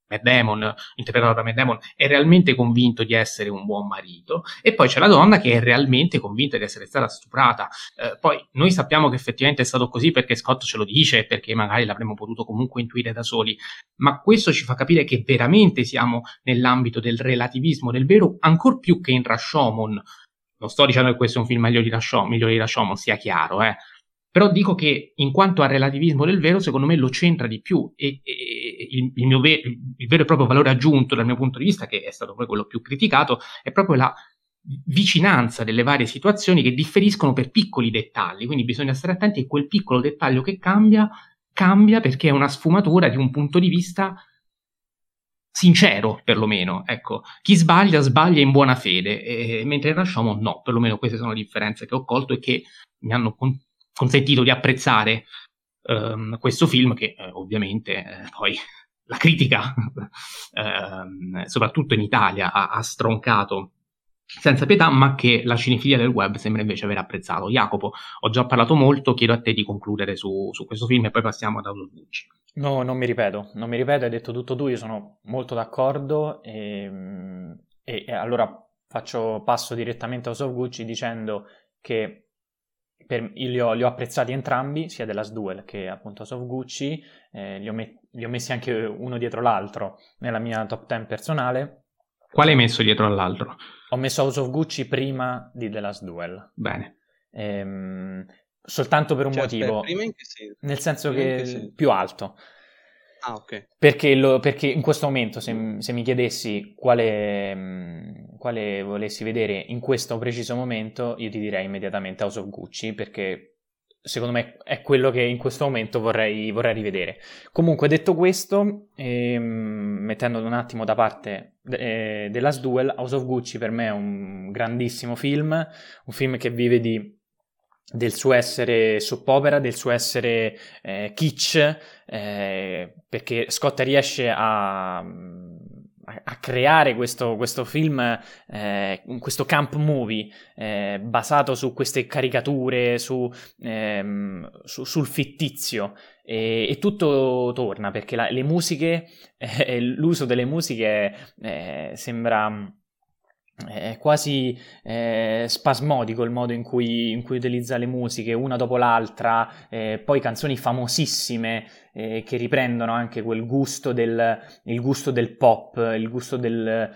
Matt Damon, interpretato da Matt Damon, è realmente convinto di essere un buon marito, e poi c'è la donna che è realmente convinta di essere stata stuprata. Eh, poi noi sappiamo che effettivamente è stato così perché Scott ce lo dice, perché magari l'avremmo potuto comunque intuire da soli, ma questo ci fa capire che veramente siamo nell'ambito del relativismo del vero, ancor più che in Rashomon. Non sto dicendo che questo è un film migliore di Rashomon sia chiaro, eh però dico che in quanto al relativismo del vero, secondo me lo centra di più e, e il, il, ve- il vero e proprio valore aggiunto dal mio punto di vista, che è stato poi quello più criticato, è proprio la vicinanza delle varie situazioni che differiscono per piccoli dettagli. Quindi bisogna stare attenti a quel piccolo dettaglio che cambia, cambia perché è una sfumatura di un punto di vista sincero, perlomeno. Ecco, chi sbaglia, sbaglia in buona fede, e, mentre in Rashomon no, perlomeno queste sono le differenze che ho colto e che mi hanno con- consentito di apprezzare um, questo film che eh, ovviamente eh, poi la critica, [laughs] eh, soprattutto in Italia, ha, ha, stroncato senza pietà, ma che la cinefilia del web sembra invece aver apprezzato. Jacopo, ho già parlato molto, chiedo a te di concludere su, su questo film e poi passiamo ad Autobucci. No, non mi ripeto, non mi ripeto, hai detto tutto tu, io sono molto d'accordo e, e, e allora faccio, passo direttamente a House Gucci dicendo che per, io li ho, li ho, apprezzati entrambi, sia The Last Duel che appunto House of Gucci, eh, li, ho met- li, ho messi anche uno dietro l'altro nella mia top 10 personale. Quale hai messo dietro all'altro? Ho messo House of Gucci prima di The Last Duel. Bene. Ehm, soltanto per un cioè, motivo. Prima in che senso? Nel senso prima che, che più alto. Ah, ok. Perché, lo, perché in questo momento, se, se mi chiedessi quale, quale, volessi vedere in questo preciso momento, io ti direi immediatamente House of Gucci, perché secondo me è quello che in questo momento vorrei, vorrei rivedere. Comunque, detto questo, ehm, mettendo un attimo da parte eh, The Last Duel, House of Gucci per me è un grandissimo film, un film che vive di del suo essere soap opera, del suo essere eh, kitsch, eh, perché Scott riesce a, a creare questo, questo film, eh, questo camp movie eh, basato su queste caricature, su, ehm, su, sul fittizio. E, e, tutto torna perché la, le musiche, [laughs] eh, l'uso delle musiche eh, sembra è quasi eh, spasmodico il modo in cui, in cui, utilizza le musiche, una dopo l'altra, eh, poi canzoni famosissime eh, che riprendono anche quel gusto del, gusto del pop, il gusto del,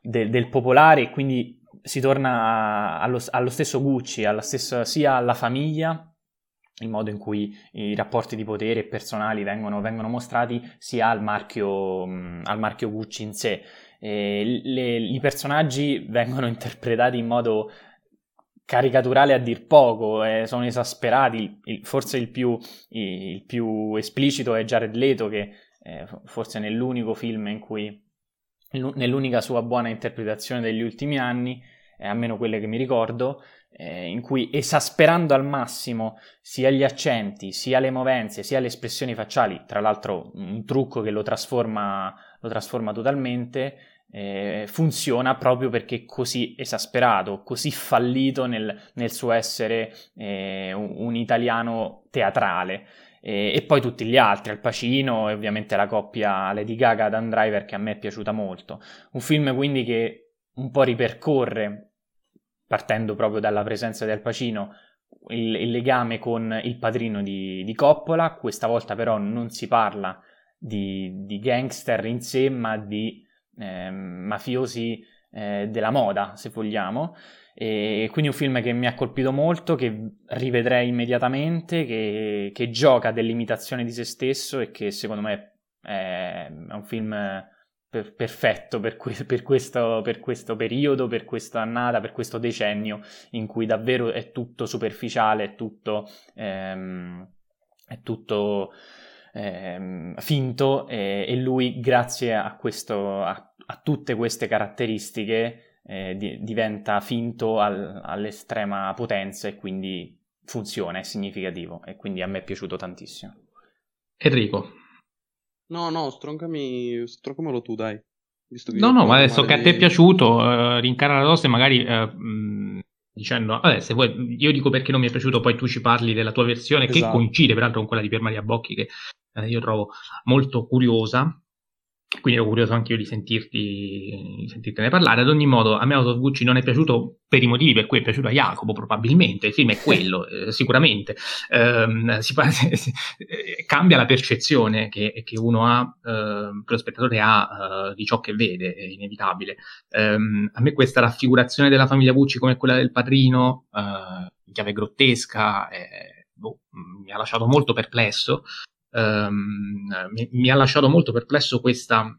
del, del popolare e quindi si torna allo, allo stesso Gucci, alla stessa, sia alla famiglia il modo in cui i rapporti di potere personali vengono, vengono mostrati sia al marchio, al marchio Gucci in sé. Eh, I personaggi vengono [laughs] interpretati in modo caricaturale a dir poco, eh, sono esasperati, il, forse il più, il più, esplicito è Jared Leto che eh, forse nell'unico film in cui, nell'unica sua buona interpretazione degli ultimi anni, eh, almeno quelle che mi ricordo, eh, in cui esasperando al massimo sia gli accenti, sia le movenze, sia le espressioni facciali, tra l'altro un trucco che lo trasforma, lo trasforma totalmente, eh, funziona proprio perché è così esasperato, così fallito nel, nel suo essere eh, un, un, italiano teatrale. E, poi tutti gli altri, Al Pacino e ovviamente la coppia Lady Gaga-Dan Driver che a me è piaciuta molto. Un film quindi che un po' ripercorre partendo proprio dalla presenza di Al Pacino, il, il legame con il padrino di, di, Coppola. Questa volta però non si parla di, di gangster in sé, ma di eh, mafiosi eh, della moda, se vogliamo. E quindi un film che mi ha colpito molto, che rivedrei immediatamente, che, che gioca dell'imitazione di se stesso e che secondo me è, è un film per, perfetto per, que- per, questo, per, questo, periodo, per questa annata, per questo decennio in cui davvero è tutto superficiale, è tutto, ehm, è tutto ehm, finto e, e, lui grazie a, questo, a, a tutte queste caratteristiche eh, di, diventa finto al, all'estrema potenza e quindi funziona, è significativo e quindi a me è piaciuto tantissimo. Enrico. No, no, stroncami, stroncamelo tu, dai. no, no, ma adesso che a te è piaciuto, uh, rincara la dose magari uh, mh, dicendo, vabbè, se vuoi, io dico perché non mi è piaciuto, poi tu ci parli della tua versione, esatto. che coincide peraltro con quella di Pier Maria Bocchi, che eh, io trovo molto curiosa. Quindi ero curioso anche io di, sentirti, di sentirtene parlare. Ad ogni modo, a me Out of Gucci non è piaciuto per i motivi per cui è piaciuto a Jacopo, probabilmente. Il film è quello, [laughs] eh, sicuramente. Eh, [laughs] si, si, cambia la percezione che, che uno ha, eh, che lo spettatore ha eh, di ciò che vede, è inevitabile. Ehm, a me questa raffigurazione della famiglia Gucci come quella del padrino, eh, in chiave grottesca, boh, mi ha lasciato molto perplesso um, mi, mi, ha lasciato molto perplesso questa...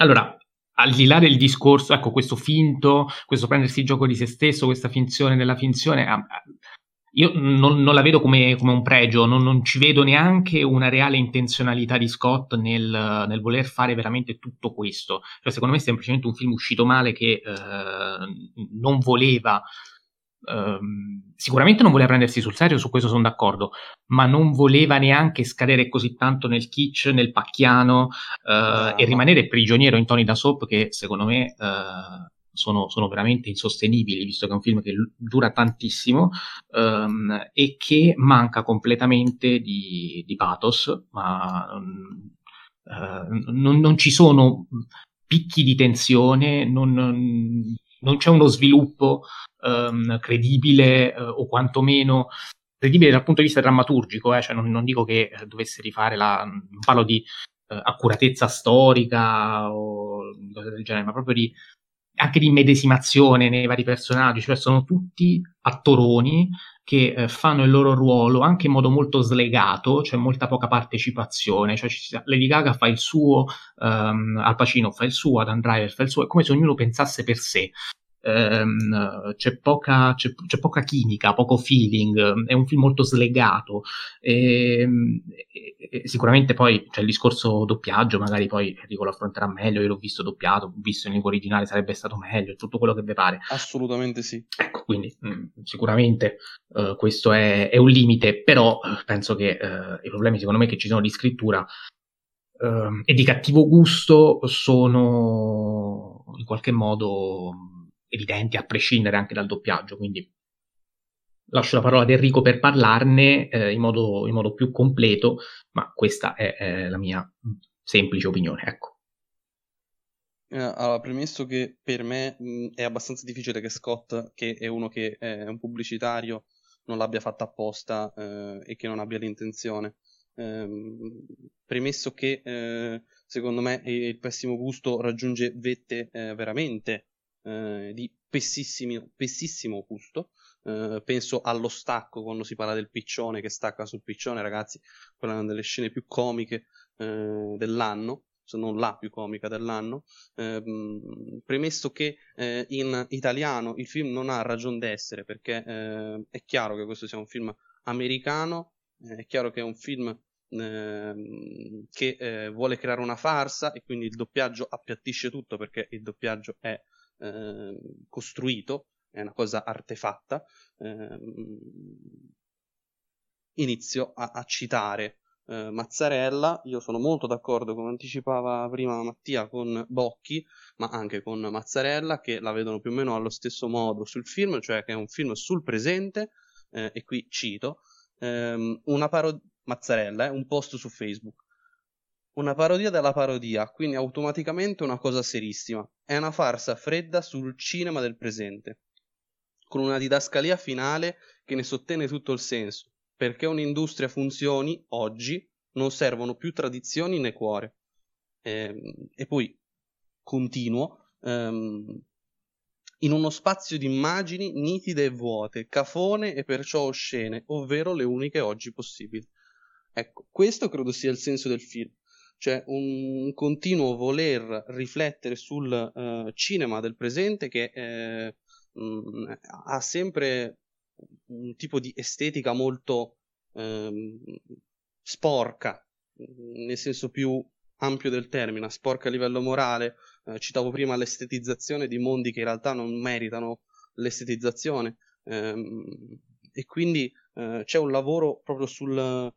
Allora, al di là del discorso, ecco, questo finto, questo prendersi gioco di se stesso, questa finzione della finzione, io non, non la vedo come, come un pregio, non, non, ci vedo neanche una reale intenzionalità di Scott nel, nel, voler fare veramente tutto questo. Cioè, secondo me è semplicemente un film uscito male che eh, non voleva Um, sicuramente non voleva prendersi sul serio, su questo sono d'accordo, ma non voleva neanche scadere così tanto nel kitsch, nel pacchiano ah, e rimanere prigioniero in toni da soap che secondo me uh, sono, sono, veramente insostenibili, visto che è un film che dura tantissimo um, e che manca completamente di, di pathos, ma uh, non, non, ci sono picchi di tensione, non, non c'è uno sviluppo um, credibile uh, o quantomeno credibile dal punto di vista drammaturgico, eh? cioè non, non, dico che eh, dovesse rifare la, non parlo di uh, accuratezza storica o cose del genere, ma proprio di anche di medesimazione nei vari personaggi, cioè sono tutti attoroni che eh, fanno il loro ruolo anche in modo molto slegato, cioè molta poca partecipazione, cioè Lady Gaga fa il suo, um, Al Pacino fa il suo, Adam Driver fa il suo, è come se ognuno pensasse per sé ehm, c'è, poca, c'è, c'è, poca, chimica, poco feeling, è un film molto slegato. E, e, e sicuramente poi c'è il discorso doppiaggio, magari poi Enrico lo affronterà meglio, io l'ho visto doppiato, ho visto in lingua originale sarebbe stato meglio, tutto quello che vi pare. Assolutamente sì. Ecco, quindi mh, mm, sicuramente uh, questo è, è, un limite, però uh, penso che uh, i problemi secondo me che ci sono di scrittura uh, e di cattivo gusto sono in qualche modo evidenti a prescindere anche dal doppiaggio, quindi lascio la parola ad Enrico per parlarne eh, in, modo, in, modo, più completo, ma questa è, è la mia semplice opinione. Ecco. Eh, allora, premesso che per me mh, è abbastanza difficile che Scott, che è uno che è un pubblicitario, non l'abbia fatta apposta eh, e che non abbia l'intenzione. Eh, premesso che eh, secondo me il pessimo gusto raggiunge vette eh, veramente eh, di pessissimo gusto. Eh, penso allo stacco quando si parla del piccione che stacca sul piccione, ragazzi, quella è una delle scene più comiche eh, dell'anno se non la più comica dell'anno, ehm, premesso che eh, in italiano il film non ha ragione d'essere perché eh, è chiaro che questo sia un film americano, eh, è chiaro che è un film ehm, che eh, vuole creare una farsa e quindi il doppiaggio appiattisce tutto perché il doppiaggio è eh, costruito, è una cosa artefatta, eh, inizio a, a citare eh, Mazzarella. Io sono molto d'accordo, come anticipava prima Mattia, con Bocchi, ma anche con Mazzarella, che la vedono più o meno allo stesso modo sul film, cioè che è un film sul presente, eh, e qui cito, ehm, una parodia. Mazzarella, eh, un post su Facebook una parodia della parodia, quindi automaticamente una cosa serissima. È una farsa fredda sul cinema del presente, con una didascalia finale che ne sottene tutto il senso. Perché un'industria funzioni oggi non servono più tradizioni né cuore. E, ehm, e poi continuo. Um, in uno spazio di immagini nitide e vuote, cafone e perciò oscene, ovvero le uniche oggi possibili. Ecco, questo credo sia il senso del film cioè un continuo voler riflettere sul uh, cinema del presente che eh, mh, mm, ha sempre un tipo di estetica molto eh, sporca, nel senso più ampio del termine, sporca a livello morale. Eh, citavo prima l'estetizzazione di mondi che in realtà non meritano l'estetizzazione. Ehm, e quindi eh, c'è un lavoro proprio sul,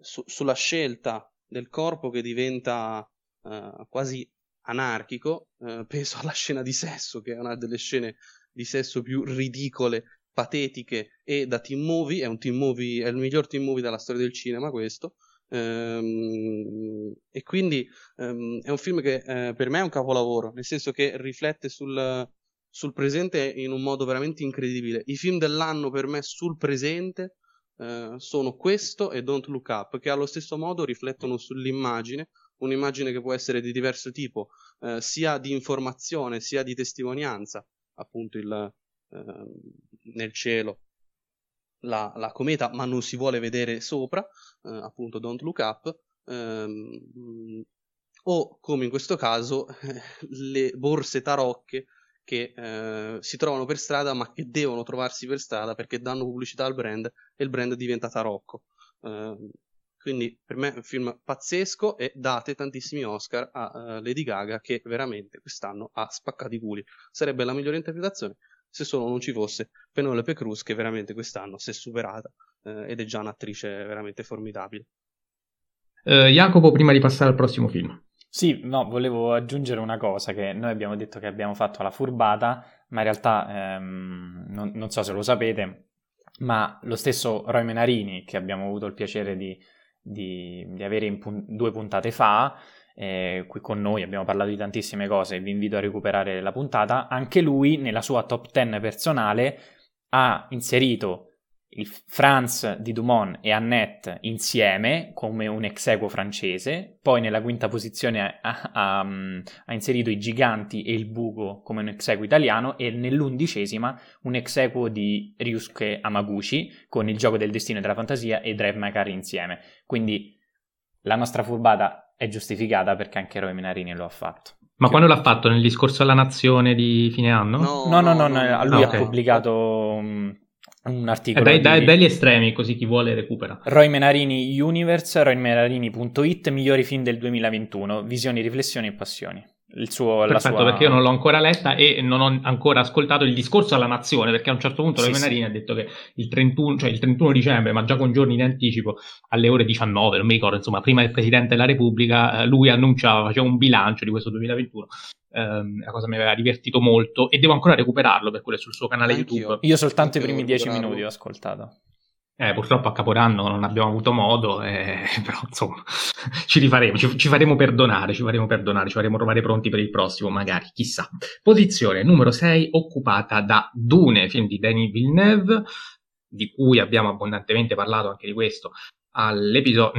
su, sulla scelta del corpo che diventa uh, quasi anarchico, uh, [laughs] penso alla scena di sesso, che è una delle scene di sesso più ridicole, patetiche e da team movie, è un team movie, è il miglior team movie della storia del cinema questo, um, e quindi um, è un film che uh, per me è un capolavoro, nel senso che riflette sul, sul presente in un modo veramente incredibile. I film dell'anno per me sul presente Uh, sono questo e Don't Look Up, che allo stesso modo riflettono sull'immagine, un'immagine che può essere di diverso tipo, uh, sia di informazione sia di testimonianza, appunto il, uh, nel cielo la, la, cometa, ma non si vuole vedere sopra, appunto Don't Look Up, um, o come in questo caso [laughs] le borse tarocche che eh, si trovano per strada ma che devono trovarsi per strada perché danno pubblicità al brand e il brand diventa tarocco. Eh, quindi per me è un film pazzesco e date tantissimi Oscar a uh, Lady Gaga che veramente quest'anno ha spaccato i culi. Sarebbe la migliore interpretazione se solo non ci fosse Penelope Cruz che veramente quest'anno si è superata eh, ed è già un'attrice veramente formidabile. Uh, Jacopo, prima di passare al prossimo film. Sì, no, volevo aggiungere una cosa che noi abbiamo detto che abbiamo fatto la furbata, ma in realtà ehm, non, non, so se lo sapete, ma lo stesso Roy Menarini, che abbiamo avuto il piacere di, di, di avere pun- due puntate fa, eh, qui con noi abbiamo parlato di tantissime cose, vi invito a recuperare la puntata, anche lui nella sua top 10 personale ha inserito il Franz di Dumont e Annette insieme come un ex equo francese, poi nella quinta posizione ha, ha, ha, inserito i Giganti e il Buco come un ex equo italiano e nell'undicesima un ex equo di Ryusuke Amaguchi con il Gioco del Destino e della Fantasia e Drive My Car insieme. Quindi la nostra furbata è giustificata perché anche Roy Minarini lo ha fatto. Ma quando l'ha fatto? Nel discorso alla nazione di fine anno? No, no, no, no, no, no lui ah, okay. ha pubblicato un articolo. Eh, dai, di... dai, estremi, così chi vuole recupera. Roy Menarini Universe, roymenarini.it, migliori film del 2021, visioni, riflessioni e passioni. Il suo, Perfetto, sua... perché io non l'ho ancora letta e non ho ancora ascoltato il discorso alla nazione, perché a un certo punto sì, Roy Menarini sì. ha detto che il 31, cioè il 31 dicembre, ma già con giorni di anticipo, alle ore 19, non mi ricordo, insomma, prima del Presidente della Repubblica, eh, lui annunciava, faceva un bilancio di questo 2021 ehm, la cosa mi aveva divertito molto e devo ancora recuperarlo per quello sul suo canale Anch'io. YouTube. Io soltanto Anch'io i primi dieci minuti ho ascoltato. Eh, purtroppo a Capodanno non abbiamo avuto modo, eh, [laughs] però insomma ci rifaremo, ci, ci, faremo perdonare, ci faremo perdonare, ci faremo trovare pronti per il prossimo, magari, chissà. Posizione numero 6 occupata da Dune, film di Denis Villeneuve, di cui abbiamo abbondantemente parlato anche di questo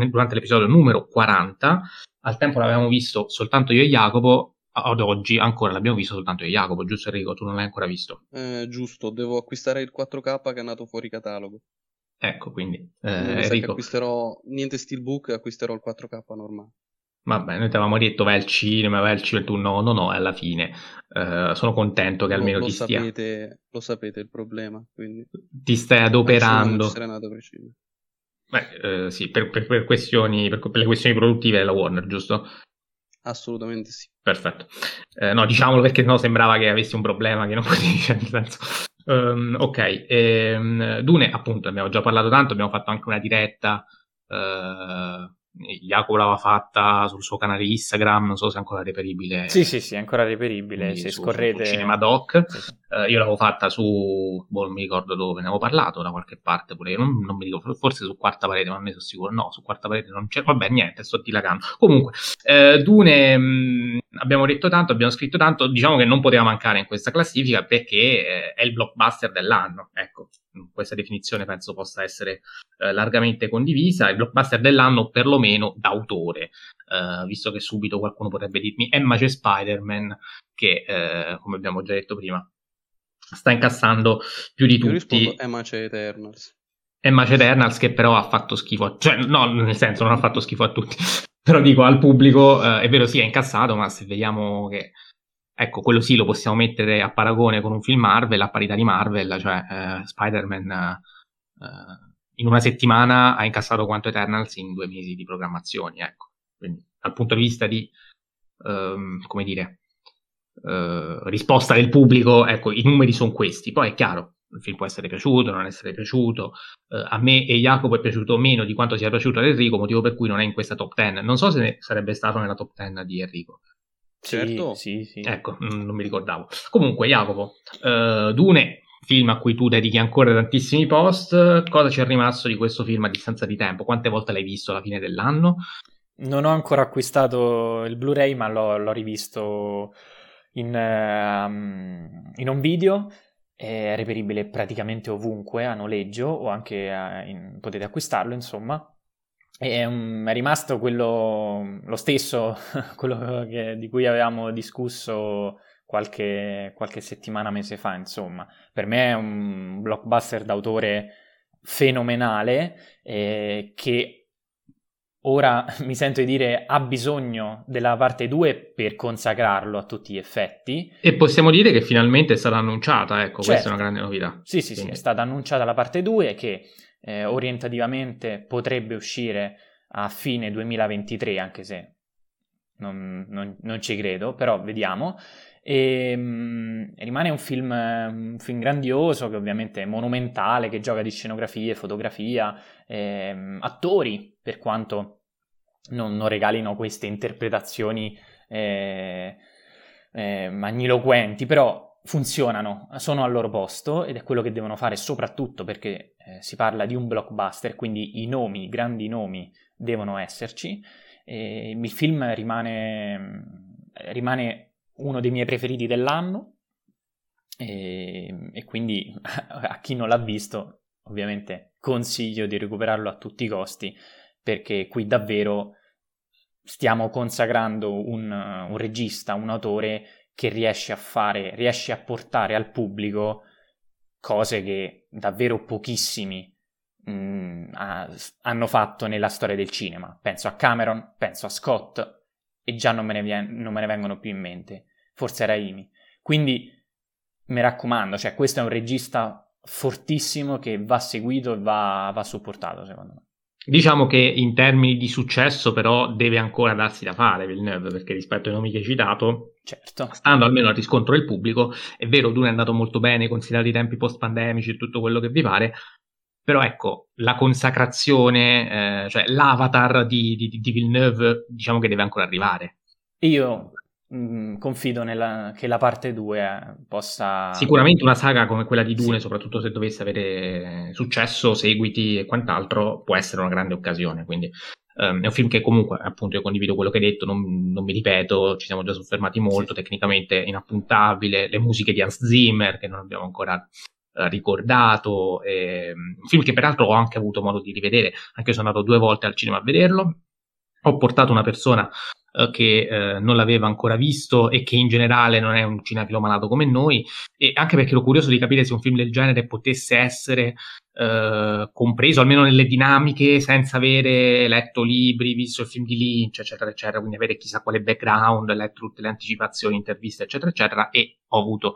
durante l'episodio numero 40. Al tempo l'avevamo visto soltanto io e Jacopo, ad oggi ancora l'abbiamo visto soltanto io Jacopo, giusto Enrico? Tu non l'hai ancora visto? Eh, giusto, devo acquistare il 4K che è andato fuori catalogo. Ecco, quindi eh, Enrico... acquisterò niente steelbook, acquisterò il 4K normale. Vabbè, noi ti avevamo detto vai al cinema, vai al cinema, tu no, no, no, alla fine uh, sono contento che almeno lo, ti sapete, stia... Lo sapete il problema, quindi... Ti stai adoperando. Per Beh, eh, sì, per, per, per, questioni, per, per le questioni produttive della Warner, giusto? Assolutamente sì. Perfetto. Eh, no, diciamolo perché no sembrava che avessi un problema che non [laughs] potevi, cioè, nel senso... Um, ok, ehm, Dune appunto abbiamo già parlato tanto, abbiamo fatto anche una diretta uh, Jacopo l'aveva fatta sul suo canale Instagram, non so se è ancora reperibile. Sì, sì, sì, è ancora reperibile. Se su, scorrete. Su Cinemadoc. Sì, sì. Uh, io l'avevo fatta su. Boh, non mi ricordo dove, ne avevo parlato da qualche parte pure. Non, non mi ricordo, forse su quarta parete, ma non ne sono sicuro. No, su quarta parete non c'è. Vabbè, niente, sto dilagando. Comunque, uh, Dune. Mh, mm, abbiamo detto tanto, abbiamo scritto tanto. Diciamo che non poteva mancare in questa classifica perché eh, è il blockbuster dell'anno. Ecco, questa definizione penso possa essere eh, largamente condivisa, il blockbuster dell'anno perlomeno d'autore, eh, visto che subito qualcuno potrebbe dirmi Emma c'è Spider-Man, che eh, come abbiamo già detto prima sta incassando più di Io tutti. Emma c'è Eternals. Emma c'è Eternals che però ha fatto schifo, a... cioè no, nel senso non ha fatto schifo a tutti, [laughs] però dico al pubblico, eh, è vero sì è incassato, ma se vediamo che Ecco, quello sì lo possiamo mettere a paragone con un film Marvel, a parità di Marvel, cioè eh, Spider-Man eh, in una settimana ha incassato quanto Eternals in due mesi di programmazioni, ecco. Quindi dal punto di vista di, ehm, come dire, eh, risposta del pubblico, ecco, i numeri sono questi. Poi è chiaro, il film può essere piaciuto, non essere piaciuto. Uh, a me e Jacopo è piaciuto meno di quanto sia piaciuto ad Enrico, motivo per cui non è in questa top 10. Non so se sarebbe stato nella top 10 di Enrico. Certo. Sì, sì, sì. Ecco, non mi ricordavo. Comunque, Jacopo, uh, Dune, film a cui tu dedichi ancora tantissimi post, cosa ci è rimasto di questo film a distanza di tempo? Quante volte l'hai visto alla fine dell'anno? Non ho ancora acquistato il Blu-ray, ma l'ho, l'ho rivisto in, uh, in un video è reperibile praticamente ovunque a noleggio o anche a, in, potete acquistarlo insomma. È, um, è rimasto quello lo stesso [laughs] quello che, di cui avevamo discusso qualche, qualche settimana mese fa insomma. Per me è un blockbuster d'autore fenomenale eh, che ora [laughs] mi sento di dire ha bisogno della parte 2 per consacrarlo a tutti gli effetti. E possiamo dire che finalmente è stata annunciata, ecco, certo. questa è una grande novità. Sì, sì, Quindi. sì, è stata annunciata la parte 2 che eh, orientativamente potrebbe uscire a fine 2023, anche se non, non, non ci credo, però vediamo. E, mh, mm, rimane un film, un film, grandioso che ovviamente è monumentale, che gioca di scenografie, fotografia, eh, attori, per quanto non, non regalino queste interpretazioni eh, eh, magniloquenti, però funzionano, sono al loro posto ed è quello che devono fare soprattutto perché eh, si parla di un blockbuster, quindi i nomi, i grandi nomi devono esserci. il film rimane, rimane uno dei miei preferiti dell'anno e, e quindi [laughs] a chi non l'ha visto ovviamente consiglio di recuperarlo a tutti i costi perché qui davvero stiamo consacrando un, un, regista, un autore che riesce a fare, riesce a portare al pubblico cose che davvero pochissimi mh, mm, ha, hanno fatto nella storia del cinema. Penso a Cameron, penso a Scott e già non me ne, vien- non me ne vengono più in mente. Forse a Raimi. Quindi mi raccomando, cioè questo è un regista fortissimo che va seguito e va, va supportato secondo me. Diciamo che in termini di successo però deve ancora darsi da fare Villeneuve perché rispetto ai nomi che hai citato, certo. stando almeno al riscontro del pubblico, è vero Dune è andato molto bene considerati i tempi post pandemici e tutto quello che vi pare, però ecco, la consacrazione, eh, cioè l'avatar di, di, di Villeneuve diciamo che deve ancora arrivare. Io Mm, confido nella, che la parte 2 eh, possa... Sicuramente una saga come quella di Dune, sì. soprattutto se dovesse avere successo, seguiti e quant'altro, può essere una grande occasione. Quindi um, è un film che comunque, appunto, io condivido quello che hai detto, non, non mi ripeto, ci siamo già soffermati molto, sì. tecnicamente inappuntabile, le musiche di Hans Zimmer che non abbiamo ancora uh, ricordato, e, um, un film che peraltro ho anche avuto modo di rivedere, anche io sono andato due volte al cinema a vederlo, ho portato una persona eh, che eh, non l'aveva ancora visto e che in generale non è un cinefilo malato come noi, e anche perché ero curioso di capire se un film del genere potesse essere eh, compreso almeno nelle dinamiche senza avere letto libri, visto il film di Lynch, eccetera, eccetera, quindi avere chissà quale background, letto tutte le anticipazioni, interviste, eccetera, eccetera, e ho avuto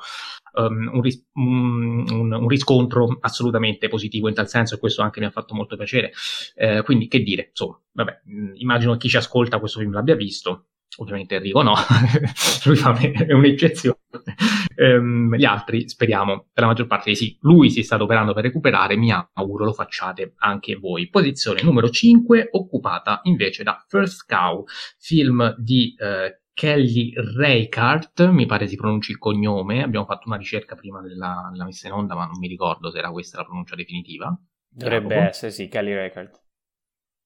um, un, ris- un, un, riscontro assolutamente positivo in tal senso e questo anche mi ha fatto molto piacere. Eh, quindi che dire, insomma, vabbè, immagino chi ci ascolta questo film l'abbia visto, ovviamente Enrico no, [laughs] lui fa è un'eccezione. Ehm, gli altri speriamo, per la maggior parte di sì. Lui si sta adoperando per recuperare, mi auguro lo facciate anche voi. Posizione numero 5, occupata invece da First Cow, film di eh, Kelly Reichardt, mi pare si pronunci il cognome, abbiamo fatto una ricerca prima della, della, messa in onda, ma non mi ricordo se era questa la pronuncia definitiva. Dovrebbe Jacopo. essere, sì, Kelly Reichardt.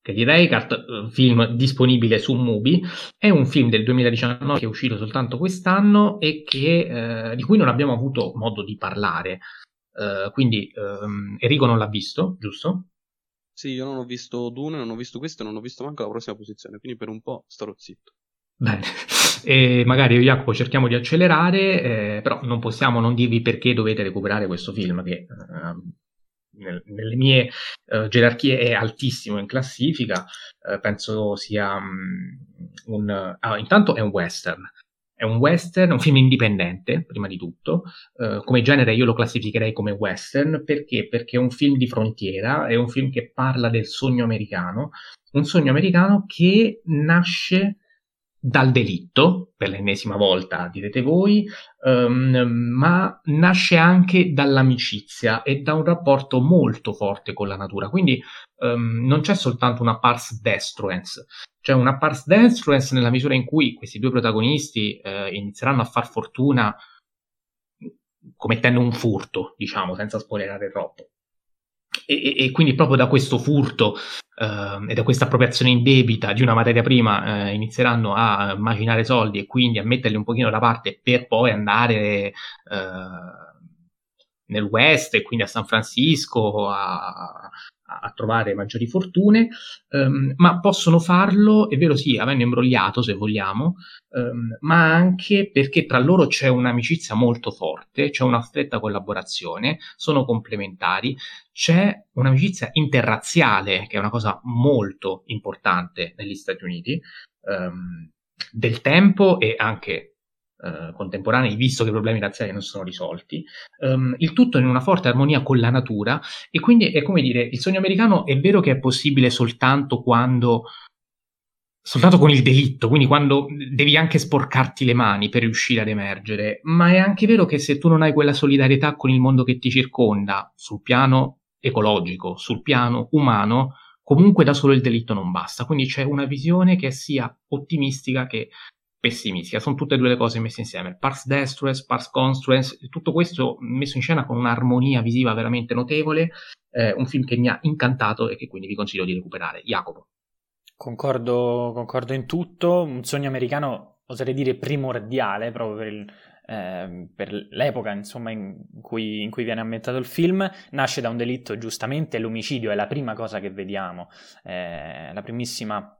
Kelly Reichardt, eh, film disponibile su Mubi, è un film del 2019 che è uscito soltanto quest'anno e che, eh, di cui non abbiamo avuto modo di parlare. Uh, quindi um, Enrico non l'ha visto, giusto? Sì, io non ho visto Dune, non ho visto questo non ho visto manco la prossima posizione, quindi per un po' starò zitto. Bene, e magari io e Jacopo cerchiamo di accelerare, eh, però non possiamo non dirvi perché dovete recuperare questo film che eh, nel, nelle mie eh, gerarchie è altissimo in classifica, eh, penso sia um, un... Ah, intanto è un western, è un western, un film indipendente, prima di tutto. Uh, come genere io lo classificherei come western perché? Perché è un film di frontiera, è un film che parla del sogno americano, un sogno americano che nasce dal delitto, per l'ennesima volta direte voi, um, ma nasce anche dall'amicizia e da un rapporto molto forte con la natura. Quindi um, non c'è soltanto una pars destruens, c'è una pars destruens nella misura in cui questi due protagonisti uh, inizieranno a far fortuna commettendo un furto, diciamo, senza spoilerare troppo. E, e, quindi proprio da questo furto eh, e da questa appropriazione indebita di una materia prima eh, inizieranno a immaginare soldi e quindi a metterli un pochino da parte per poi andare eh, nel West e quindi a San Francisco a, a trovare maggiori fortune, um, ma possono farlo, è vero sì, avendo imbrogliato se vogliamo, um, ma anche perché tra loro c'è un'amicizia molto forte, c'è una stretta collaborazione, sono complementari, c'è un'amicizia interrazziale, che è una cosa molto importante negli Stati Uniti, um, del tempo e anche eh, contemporanei, visto che i problemi razziali non sono risolti, um, il tutto in una forte armonia con la natura e quindi è come dire, il sogno americano è vero che è possibile soltanto quando soltanto con il delitto, quindi quando devi anche sporcarti le mani per riuscire ad emergere, ma è anche vero che se tu non hai quella solidarietà con il mondo che ti circonda, sul piano ecologico, sul piano umano, comunque da solo il delitto non basta. Quindi c'è una visione che sia ottimistica che pessimistica. Sono tutte e due le cose messe insieme. Pars destruens, pars construens, tutto questo messo in scena con un'armonia visiva veramente notevole. Eh, un film che mi ha incantato e che quindi vi consiglio di recuperare. Jacopo. Concordo, concordo in tutto. Un sogno americano, oserei dire primordiale, proprio per, il, eh, per l'epoca insomma, in, cui, in, cui, viene ambientato il film. Nasce da un delitto, giustamente, l'omicidio è la prima cosa che vediamo, eh, la primissima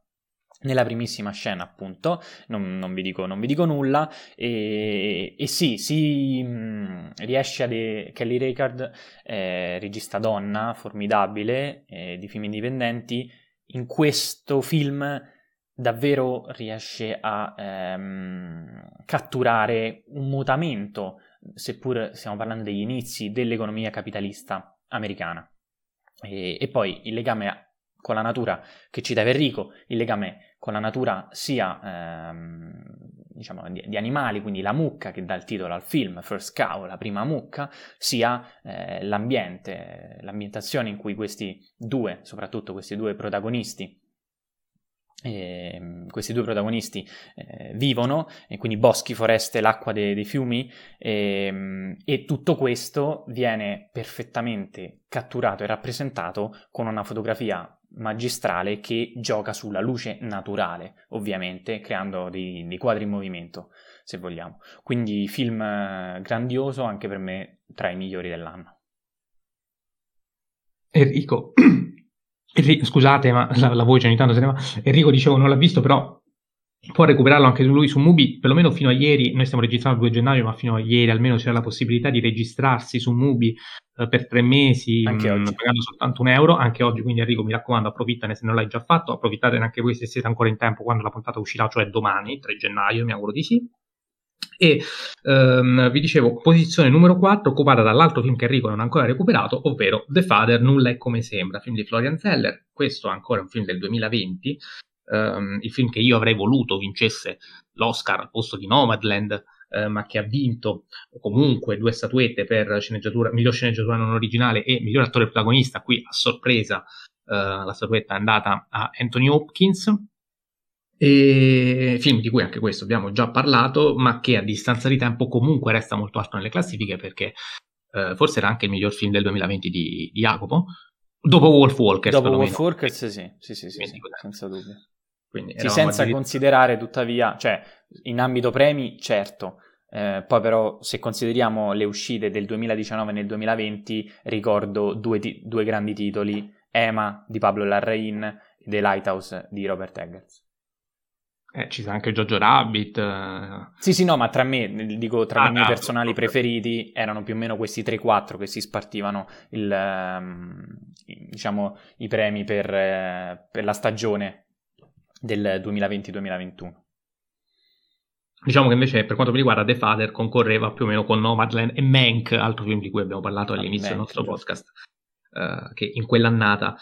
nella primissima scena, appunto, non, non, vi, dico, non vi, dico, nulla, e, e sì, si mh, mm, riesce a... De- Kelly Raycard, eh, regista donna, formidabile, eh, di film indipendenti, in questo film davvero riesce a ehm, catturare un mutamento, seppur stiamo parlando degli inizi dell'economia capitalista americana. E, e poi il legame con la natura che cita Enrico, il legame con la natura sia ehm, diciamo, di, di, animali, quindi la mucca che dà il titolo al film, First Cow, la prima mucca, sia eh, l'ambiente, l'ambientazione in cui questi due, soprattutto questi due protagonisti, eh, questi due protagonisti eh, vivono, e quindi boschi, foreste, l'acqua dei, dei fiumi, eh, e tutto questo viene perfettamente catturato e rappresentato con una fotografia magistrale che gioca sulla luce naturale, ovviamente, creando dei, dei quadri in movimento, se vogliamo. Quindi film eh, grandioso, anche per me tra i migliori dell'anno. Enrico, [coughs] Enrico scusate, ma la, la voce ogni tanto se ne va. Enrico dicevo non l'ha visto, però può recuperarlo anche lui su Mubi, perlomeno fino a ieri, noi stiamo registrando il 2 gennaio, ma fino a ieri almeno c'era la possibilità di registrarsi su Mubi eh, per tre mesi mh, mm, pagando soltanto un euro, anche oggi, quindi Enrico mi raccomando approfittane se non l'hai già fatto, approfittatene anche voi se siete ancora in tempo quando la puntata uscirà, cioè domani, 3 gennaio, mi auguro di sì. E ehm, vi dicevo, posizione numero 4, occupata dall'altro film che Enrico non ha ancora recuperato, ovvero The Father, Nulla è come sembra, film di Florian Zeller. Questo è ancora un film del 2020, um, il film che io avrei voluto vincesse l'Oscar al posto di Nomadland, uh, ma che ha vinto comunque due statuette per sceneggiatura, miglior sceneggiatura non originale e miglior attore protagonista. Qui a sorpresa uh, la statuetta è andata a Anthony Hopkins. E film di cui anche questo abbiamo già parlato, ma che a distanza di tempo comunque resta molto alto nelle classifiche perché uh, forse era anche il miglior film del 2020 di, di Jacopo. Dopo Wolf Walkers. Dopo Wolf Walkers, sì, sì, sì, sì, sì senza dubbio. Quindi sì, senza considerare tuttavia, cioè in ambito premi, certo, eh, poi però se consideriamo le uscite del 2019 e nel 2020, ricordo due, ti- due grandi titoli, Emma di Pablo Larrain e The Lighthouse di Robert Eggers. Eh, ci sta anche Jojo Rabbit. Eh. Sì, sì, no, ma tra me, dico, tra ah, i miei no, personali no, preferiti erano più o meno questi 3-4 che si spartivano il, um, diciamo, i premi per, uh, per la stagione del 2020-2021. Diciamo che invece per quanto mi riguarda The Father concorreva più o meno con Nomadland e Mank, altro film di cui abbiamo parlato all'inizio ah, del nostro podcast, uh, che in quell'annata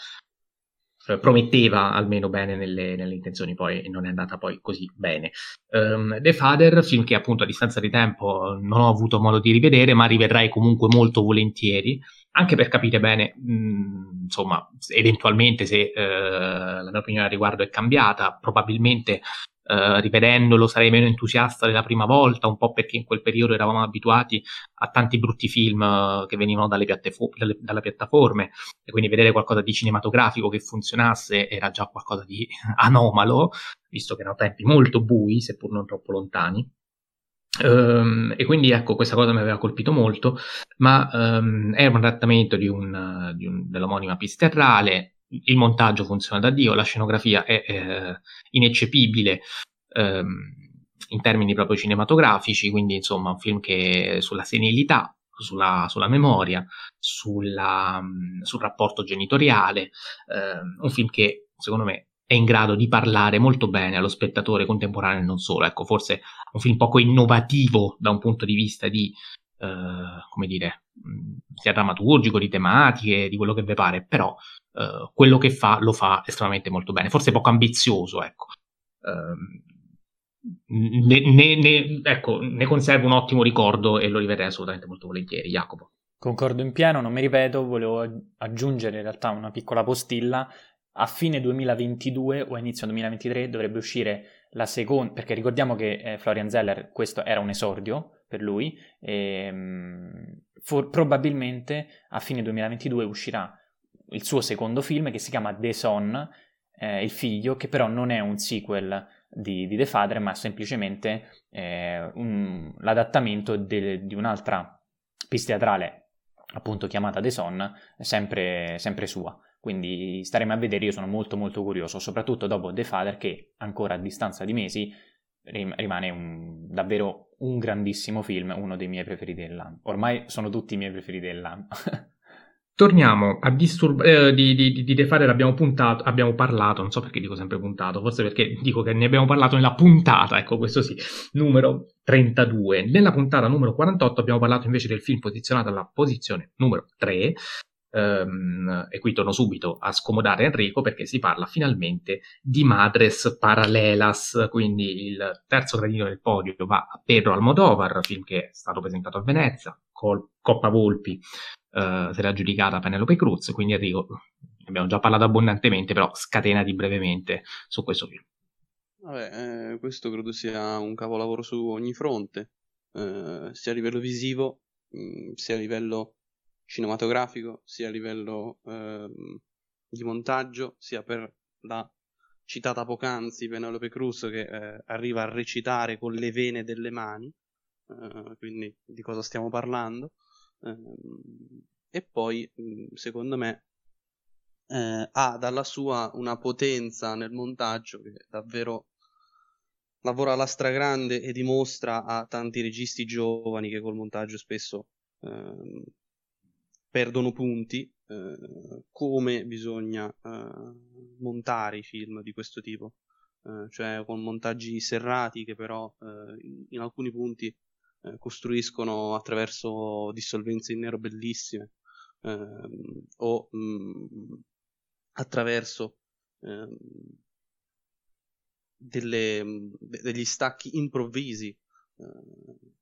eh, prometteva almeno bene nelle, nelle, intenzioni, poi non è andata poi così bene. Um, The Father, film che appunto a distanza di tempo non ho avuto modo di rivedere, ma rivedrei comunque molto volentieri, anche per capire bene, mh, mm, insomma, eventualmente se uh, la mia opinione al riguardo è cambiata, probabilmente Uh, rivedendolo sarei meno entusiasta della prima volta, un po' perché in quel periodo eravamo abituati a tanti brutti film uh, che venivano dalle, piattefo- dalle, dalle, piattaforme e quindi vedere qualcosa di cinematografico che funzionasse era già qualcosa di [laughs] anomalo, visto che erano tempi molto bui, seppur non troppo lontani. Um, e quindi ecco, questa cosa mi aveva colpito molto, ma um, è un adattamento di un, di un, dell'omonima Pisterrale, il montaggio funziona da Dio, la scenografia è eh, ineccepibile ehm, in termini proprio cinematografici, quindi insomma un film che sulla senilità, sulla, sulla memoria, sulla, sul rapporto genitoriale, ehm, un film che secondo me è in grado di parlare molto bene allo spettatore contemporaneo e non solo. Ecco, forse un film poco innovativo da un punto di vista di, eh, come dire, sia drammaturgico, di tematiche, di quello che vi pare, però uh, quello che fa lo fa estremamente molto bene, forse poco ambizioso, ecco. Uh, ne, ne, ne, ecco, ne conservo un ottimo ricordo e lo rivedrei assolutamente molto volentieri, Jacopo. Concordo in pieno, non mi ripeto, volevo aggiungere in realtà una piccola postilla. A fine 2022 o inizio 2023 dovrebbe uscire la seconda, perché ricordiamo che eh, Florian Zeller questo era un esordio per lui, e, ehm, for- probabilmente a fine 2022 uscirà il suo secondo film che si chiama The Son, eh, il figlio, che però non è un sequel di, di The Father, ma semplicemente eh, un, l'adattamento de, di un'altra pista teatrale, appunto chiamata The Son, sempre, sempre sua. Quindi staremo a vedere, io sono molto molto curioso, soprattutto dopo The Father che ancora a distanza di mesi rimane un, davvero un grandissimo film, uno dei miei preferiti dell'anno. Ormai sono tutti i miei preferiti dell'anno. [laughs] Torniamo a disturbare. Eh, di, di, di The Father abbiamo, puntato, abbiamo parlato, non so perché dico sempre puntato, forse perché dico che ne abbiamo parlato nella puntata, ecco questo sì, numero 32. Nella puntata numero 48 abbiamo parlato invece del film posizionato alla posizione numero 3, Um, e qui torno subito a scomodare Enrico perché si parla finalmente di Madres Paralelas, quindi il terzo gradino del podio va a Pedro Almodovar, film che è stato presentato a Venezia, col Coppa Volpi uh, se l'ha giudicata Penelope Cruz, quindi Enrico, abbiamo già parlato abbondantemente, però scatenati brevemente su questo film. Vabbè, eh, questo credo sia un capolavoro su ogni fronte, eh, sia a livello visivo, mh, mm, sia a livello cinematografico, sia a livello ehm, di montaggio, sia per la citata poc'anzi Penelope Cruz che eh, arriva a recitare con le vene delle mani, eh, quindi di cosa stiamo parlando. Eh, e poi, secondo me, eh, ha dalla sua una potenza nel montaggio che davvero lavora alla stragrande e dimostra a tanti registi giovani che col montaggio spesso ehm, perdono punti, eh, come bisogna eh, montare i film di questo tipo, eh, cioè con montaggi serrati che però eh, in, alcuni punti eh, costruiscono attraverso dissolvenze in nero bellissime ehm, o mh, mm, attraverso ehm, delle, degli stacchi improvvisi, eh,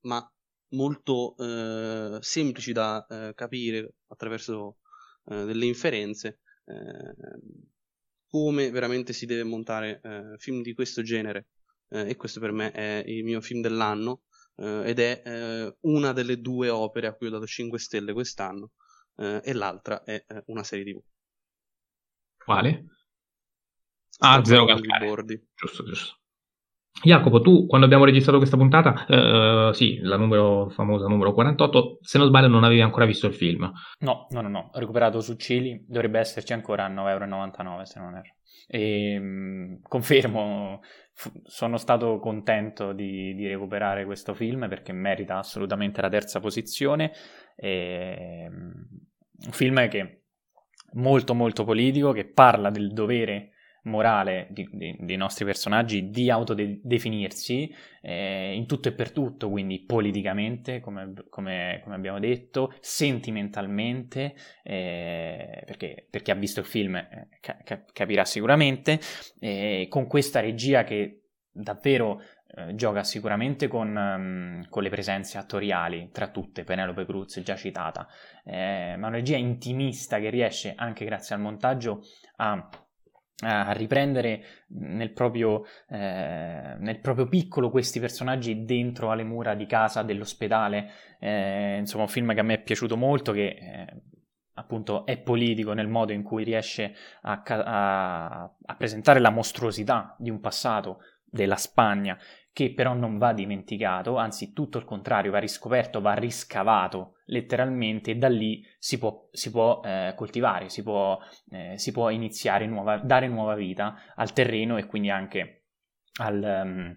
ma molto eh, semplici da eh, capire attraverso eh, delle inferenze ehm, come veramente si deve montare eh, film di questo genere eh, e questo per me è il mio film dell'anno eh, ed è una delle due opere a cui ho dato 5 stelle quest'anno e l'altra è una serie tv quale? Ah, Zero Calcare. Giusto, giusto. Jacopo, tu quando abbiamo registrato questa puntata, eh, sì, la numero, famosa numero 48, se non sbaglio non avevi ancora visto il film. No, no, no, no, ho recuperato su Cili, dovrebbe esserci ancora a 9,99€ se non erro. E mh, confermo, f- sono stato contento di, di, recuperare questo film perché merita assolutamente la terza posizione. E, mh, un film che è molto molto politico, che parla del dovere morale di, di, dei nostri personaggi di autodefinirsi eh, in tutto e per tutto, quindi politicamente, come, come, come abbiamo detto, sentimentalmente, eh, perché per chi ha visto il film eh, ca- capirà sicuramente, con questa regia che davvero eh, gioca sicuramente con, um, con, le presenze attoriali, tra tutte Penelope Cruz già citata, eh, ma una regia intimista che riesce anche grazie al montaggio a a riprendere nel proprio, eh, nel proprio, piccolo questi personaggi dentro alle mura di casa, dell'ospedale. Eh, insomma, un film che a me è piaciuto molto, che eh, appunto è politico nel modo in cui riesce a, a, a presentare la mostruosità di un passato della Spagna che però non va dimenticato, anzi tutto il contrario, va riscoperto, va riscavato letteralmente e da lì si può, si può eh, coltivare, si può, eh, si può iniziare nuova, dare nuova vita al terreno e quindi anche al... Um,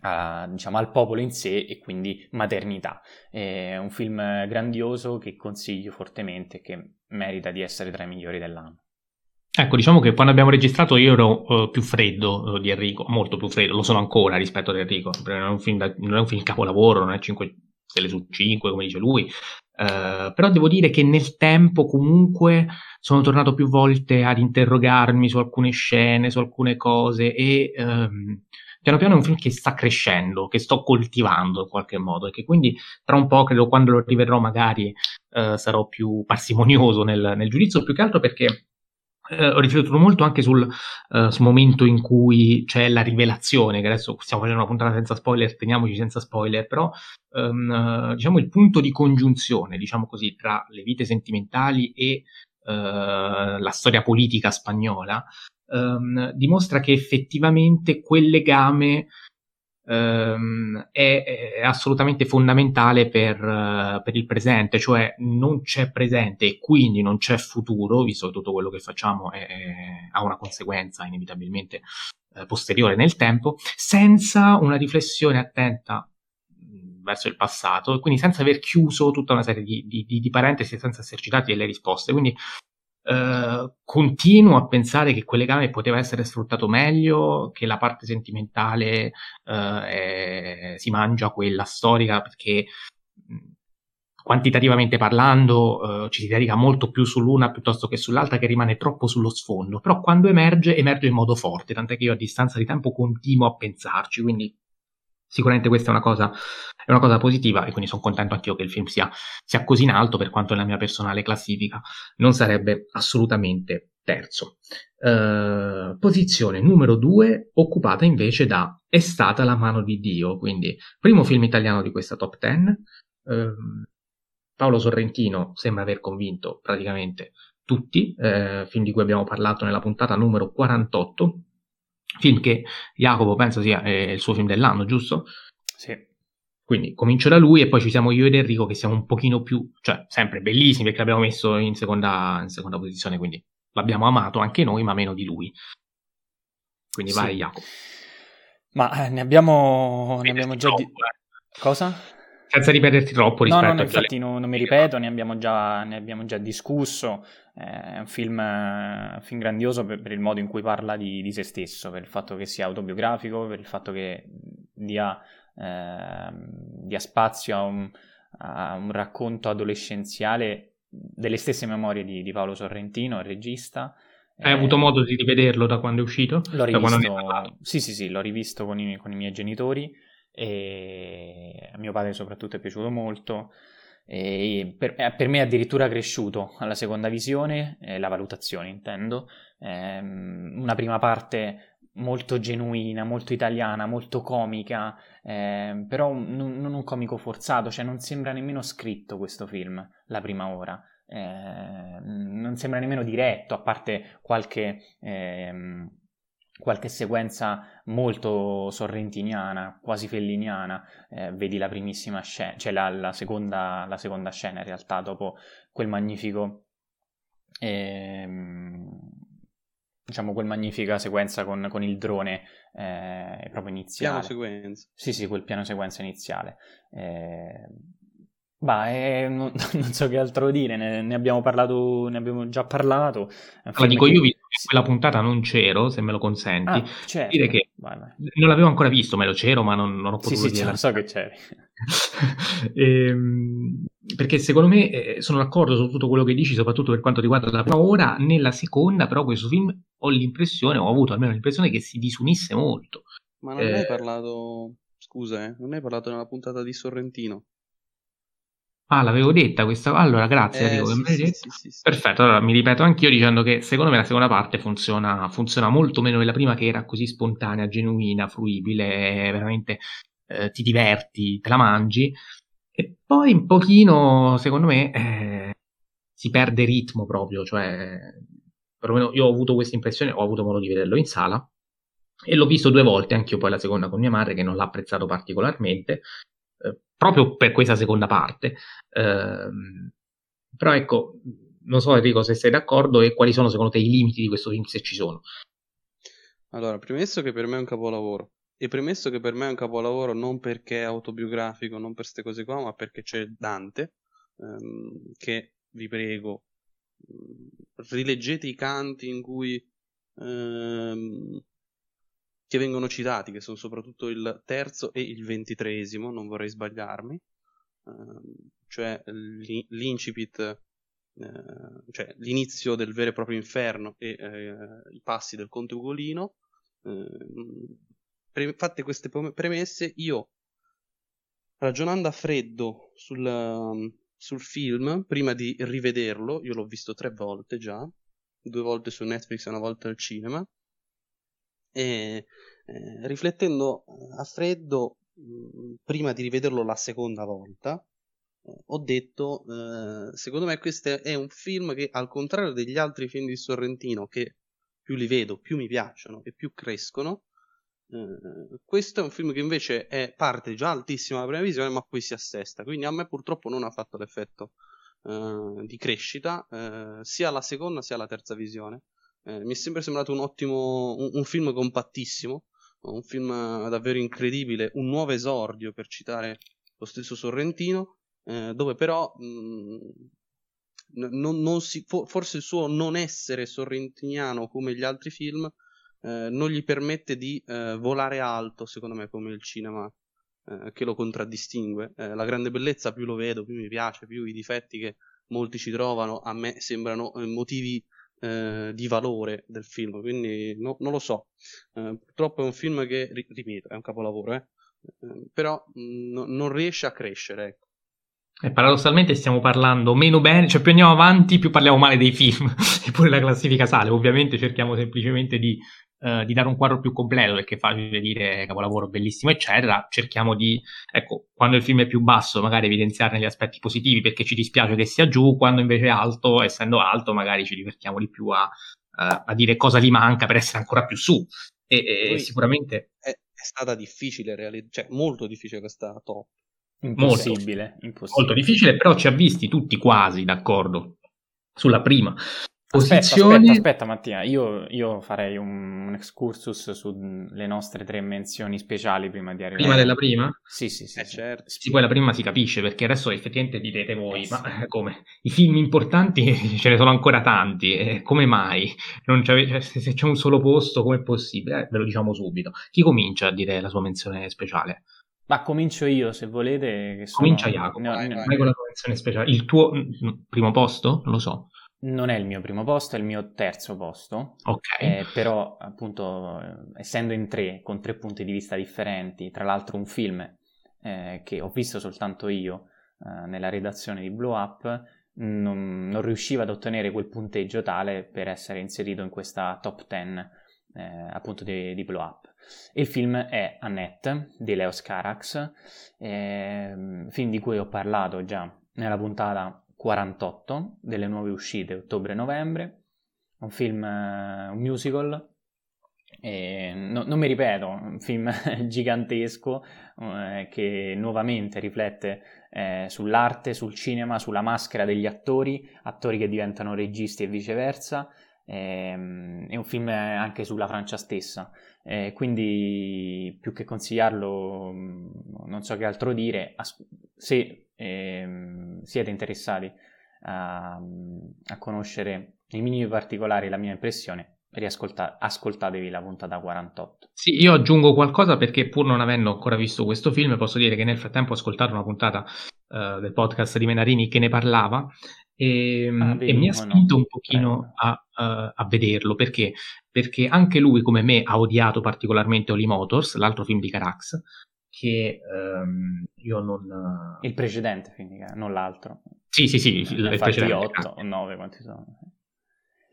a, diciamo, al popolo in sé e quindi maternità. È un film grandioso che consiglio fortemente e che merita di essere tra i migliori dell'anno. Ecco, diciamo che quando abbiamo registrato io ero uh, più freddo uh, di Enrico, molto più freddo, lo sono ancora rispetto ad Enrico, non è un film, da, non è un film capolavoro, non è 5 stelle su 5 come dice lui, uh, però devo dire che nel tempo comunque sono tornato più volte ad interrogarmi su alcune scene, su alcune cose e um, piano piano è un film che sta crescendo, che sto coltivando in qualche modo e che quindi tra un po' credo quando lo rivedrò magari sarò più parsimonioso nel, nel giudizio, più che altro perché eh, ho riflettuto molto anche sul, uh, sul, momento in cui c'è la rivelazione, che adesso stiamo facendo una puntata senza spoiler, teniamoci senza spoiler, però um, uh, diciamo il punto di congiunzione, diciamo così, tra le vite sentimentali e uh, la storia politica spagnola, um, dimostra che effettivamente quel legame ehm, è, è, assolutamente fondamentale per, uh, per, il presente, cioè non c'è presente e quindi non c'è futuro, visto che tutto quello che facciamo è, è, ha una conseguenza inevitabilmente eh, posteriore nel tempo, senza una riflessione attenta verso il passato e quindi senza aver chiuso tutta una serie di, di, di parentesi senza esserci dati delle risposte. Quindi Uh, continuo a pensare che quel legame poteva essere sfruttato meglio, che la parte sentimentale uh, è, si mangia quella storica perché quantitativamente parlando uh, ci si dedica molto più sull'una piuttosto che sull'altra che rimane troppo sullo sfondo, però quando emerge emerge in modo forte, tant'è che io a distanza di tempo continuo a pensarci, quindi Sicuramente questa è una cosa, è una cosa positiva e quindi sono contento anch'io che il film sia, sia così in alto per quanto nella mia personale classifica non sarebbe assolutamente terzo. Uh, posizione numero due occupata invece da È stata la mano di Dio, quindi primo film italiano di questa top 10. Uh, Paolo Sorrentino sembra aver convinto praticamente tutti, uh, film di cui abbiamo parlato nella puntata numero 48, Film che Jacopo penso sia eh, il suo film dell'anno, giusto? Sì. Quindi comincio da lui e poi ci siamo io ed Enrico che siamo un pochino più, cioè sempre bellissimi perché l'abbiamo messo in seconda, in seconda posizione, quindi l'abbiamo amato anche noi, ma meno di lui. Quindi sì. vai Jacopo. Ma eh, ne abbiamo, ne abbiamo già... Di... Eh. Cosa? Senza ripeterti troppo rispetto no, no, no infatti non, non, mi ripeto, ne abbiamo già, ne abbiamo già discusso, eh, è un film, un film grandioso per, per, il modo in cui parla di, di, se stesso, per il fatto che sia autobiografico, per il fatto che dia, eh, dia spazio a un, a un, racconto adolescenziale delle stesse memorie di, di Paolo Sorrentino, il regista. Hai eh, avuto modo di rivederlo da quando è uscito? L'ho rivisto, sì, sì, sì, l'ho rivisto con i, con i miei genitori e a mio padre soprattutto è piaciuto molto. Per, eh, per, me è addirittura cresciuto alla seconda visione, eh, la valutazione intendo, eh, una prima parte molto genuina, molto italiana, molto comica, eh, però non, non, un comico forzato, cioè non sembra nemmeno scritto questo film, la prima ora, eh, non sembra nemmeno diretto, a parte qualche ehm, qualche sequenza molto sorrentiniana, quasi felliniana, eh, vedi la primissima scena, cioè la, la, seconda, la, seconda, scena in realtà dopo quel magnifico, ehm, diciamo quel magnifica sequenza con, con il drone eh, proprio iniziale. Piano sequenza. Sì, sì, quel piano sequenza iniziale. Eh, Bah, eh, non, [laughs] non, so che altro dire, ne, ne, abbiamo parlato, ne abbiamo già parlato. La dico che... io, visto quella puntata non c'ero, se me lo consenti. Ah, certo. Dire che vai, vai. non l'avevo ancora visto, me lo c'ero, ma non, non ho potuto Sì, sì, dire lo so che c'eri. [laughs] Ehm, perché secondo me eh, sono d'accordo su tutto quello che dici, soprattutto per quanto riguarda la prima ora. Nella seconda, però, questo film ho l'impressione, ho avuto almeno l'impressione che si disunisse molto. Ma non Eh. hai parlato, scusa, eh, non hai parlato nella puntata di Sorrentino? Ah, l'avevo detta questa. Allora, grazie Eh, Enrico, sì, sì, sì. Perfetto, allora mi ripeto anch'io dicendo che secondo me la seconda parte funziona, funziona molto meno della prima che era così spontanea, genuina, fruibile, veramente eh, ti diverti, te la mangi e poi un pochino, secondo me, eh, si perde ritmo proprio, cioè perlomeno io ho avuto questa impressione, ho avuto modo di vederlo in sala e l'ho visto due volte, anch'io poi la seconda con mia madre che non l'ha apprezzato particolarmente, eh, proprio per questa seconda parte. Ehm, però ecco, non so Enrico se sei d'accordo e quali sono secondo te i limiti di questo film, se ci sono. Allora, premesso che per me è un capolavoro, e premesso che per me è un capolavoro non perché è autobiografico, non per queste cose qua, ma perché c'è Dante, ehm, che vi prego, mh, rileggete i canti in cui ehm, che vengono citati, che sono soprattutto il terzo e il ventitreesimo, non vorrei sbagliarmi, ehm, cioè l'in- l'incipit, eh, cioè l'inizio del vero e proprio inferno e eh, i passi del conte Ugolino. Ehm, fatte queste premesse, io ragionando a freddo sul, um, sul film, prima di rivederlo, io l'ho visto tre volte già, due volte su Netflix e una volta al cinema, e eh, riflettendo eh, a freddo, mh, prima di rivederlo la seconda volta, eh, ho detto, eh, secondo me questo è un film che, al contrario degli altri film di Sorrentino, che più li vedo, più mi piacciono e più crescono, eh, questo è un film che invece è parte già altissima la prima visione, ma poi si assesta. Quindi a me purtroppo non ha fatto l'effetto eh, di crescita, eh, sia alla seconda sia alla terza visione. Eh, mi è sempre sembrato un ottimo, un, un film compattissimo, un film eh, davvero incredibile, un nuovo esordio per citare lo stesso Sorrentino, eh, dove però mh, non, non si, fo- forse il suo non essere sorrentiniano come gli altri film eh, non gli permette di eh, volare alto, secondo me, come il cinema eh, che lo contraddistingue. La grande bellezza, più lo vedo, più mi piace, più i difetti che molti ci trovano, a me sembrano motivi eh, di valore del film. Quindi no- non lo so. Eh, purtroppo è un film che, ri- ripeto, è un capolavoro, eh. Eh, però mh, no- non riesce a crescere. Ecco. E paradossalmente stiamo parlando meno bene, cioè più andiamo avanti più parliamo male dei film, [laughs] eppure la classifica sale. Ovviamente cerchiamo semplicemente di, eh, di dare un quadro più completo, perché è facile dire capolavoro bellissimo, eccetera. Cerchiamo di, ecco, quando il film è più basso, magari evidenziarne gli aspetti positivi perché ci dispiace che sia giù, quando invece è alto, essendo alto, magari ci divertiamo di più a, a- a dire cosa gli manca per essere ancora più su. E, e sicuramente È, è stata difficile realizzare, cioè molto difficile questa top. Impossibile, impossibile. molto difficile, però ci ha visti tutti quasi d'accordo sulla prima Aspetta, posizione. aspetta, aspetta Mattia, io, io farei un, un excursus sulle nostre tre menzioni speciali prima di arrivare. Prima della prima? Sì, sì, sì. Eh sì. certo. Sì, poi la prima si capisce perché adesso effettivamente direte voi, ma eh, come? I film importanti [laughs] ce ne sono ancora tanti, eh, come mai? Non c'ave- cioè, se c'è un solo posto, com'è possibile? Eh, ve lo diciamo subito. Chi comincia a dire la sua menzione speciale? Ma comincio io, se volete. Che sono- Comincia Jacopo, no, vai, no, vai. La tua menzione speciale. Il tuo mm, primo posto? Non lo so. Non è il mio primo posto, è il mio terzo posto. Ok. Eh, però, appunto, essendo in tre, con tre punti di vista differenti, tra l'altro un film eh, che ho visto soltanto io eh, nella redazione di Blow Up, non, non riusciva ad ottenere quel punteggio tale per essere inserito in questa top 10 eh, appunto di, di Blow Up. Il film è Annette di Leo Scarax, ehm, film di cui ho parlato già nella puntata 48 delle nuove uscite ottobre-novembre, un film, eh, un musical, no- non mi ripeto, un film [laughs] gigantesco eh, che nuovamente riflette eh, sull'arte, sul cinema, sulla maschera degli attori, attori che diventano registi e viceversa. Ehm, È un film anche sulla Francia stessa, eh, quindi più che consigliarlo, mh, non so che altro dire. Se ehm, siete interessati a, a conoscere nei minimi particolari la mia impressione, ascoltatevi la puntata 48. Sì, io aggiungo qualcosa perché pur non avendo ancora visto questo film, posso dire che nel frattempo ho ascoltato una puntata uh, del podcast di Menarini che ne parlava e, ah, e mi ha spinto no. un pochino a, uh, a, vederlo perché? perché anche lui come me ha odiato particolarmente Oli Motors, l'altro film di Carax, che um, io non... Il precedente film, non l'altro. Sì, sì, sì, il, il precedente. 8 o 9 quanti sono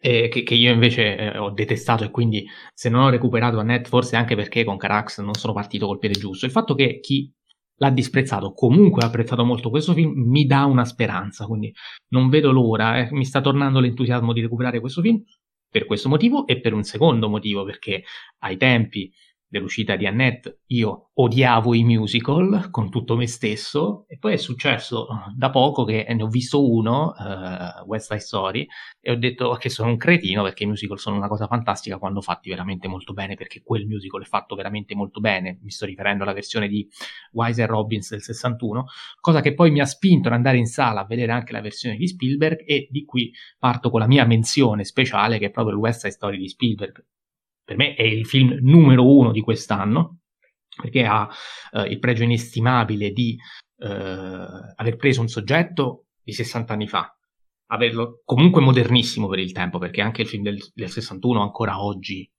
eh, che, che, io invece eh, ho detestato e quindi se non ho recuperato a net forse anche perché con Carax non sono partito col piede giusto. Il fatto che chi l'ha disprezzato comunque ha apprezzato molto. Questo film mi dà una speranza, quindi non vedo l'ora, eh, mi sta tornando l'entusiasmo di recuperare questo film per questo motivo e per un secondo motivo perché ai tempi dell'uscita di Annette io odiavo i musical con tutto me stesso e poi è successo eh, da poco che ne ho visto uno, uh, West Side Story, e ho detto che sono un cretino perché i musical sono una cosa fantastica quando fatti veramente molto bene perché quel musical è fatto veramente molto bene, mi sto riferendo alla versione di Wise e Robbins del 61, cosa che poi mi ha spinto ad andare in sala a vedere anche la versione di Spielberg e di qui parto con la mia menzione speciale che è proprio il West Side Story di Spielberg per me è il film numero uno di quest'anno, perché ha eh, il pregio inestimabile di eh, aver preso un soggetto di 60 anni fa, averlo comunque modernissimo per il tempo, perché anche il film del, del 61 ancora oggi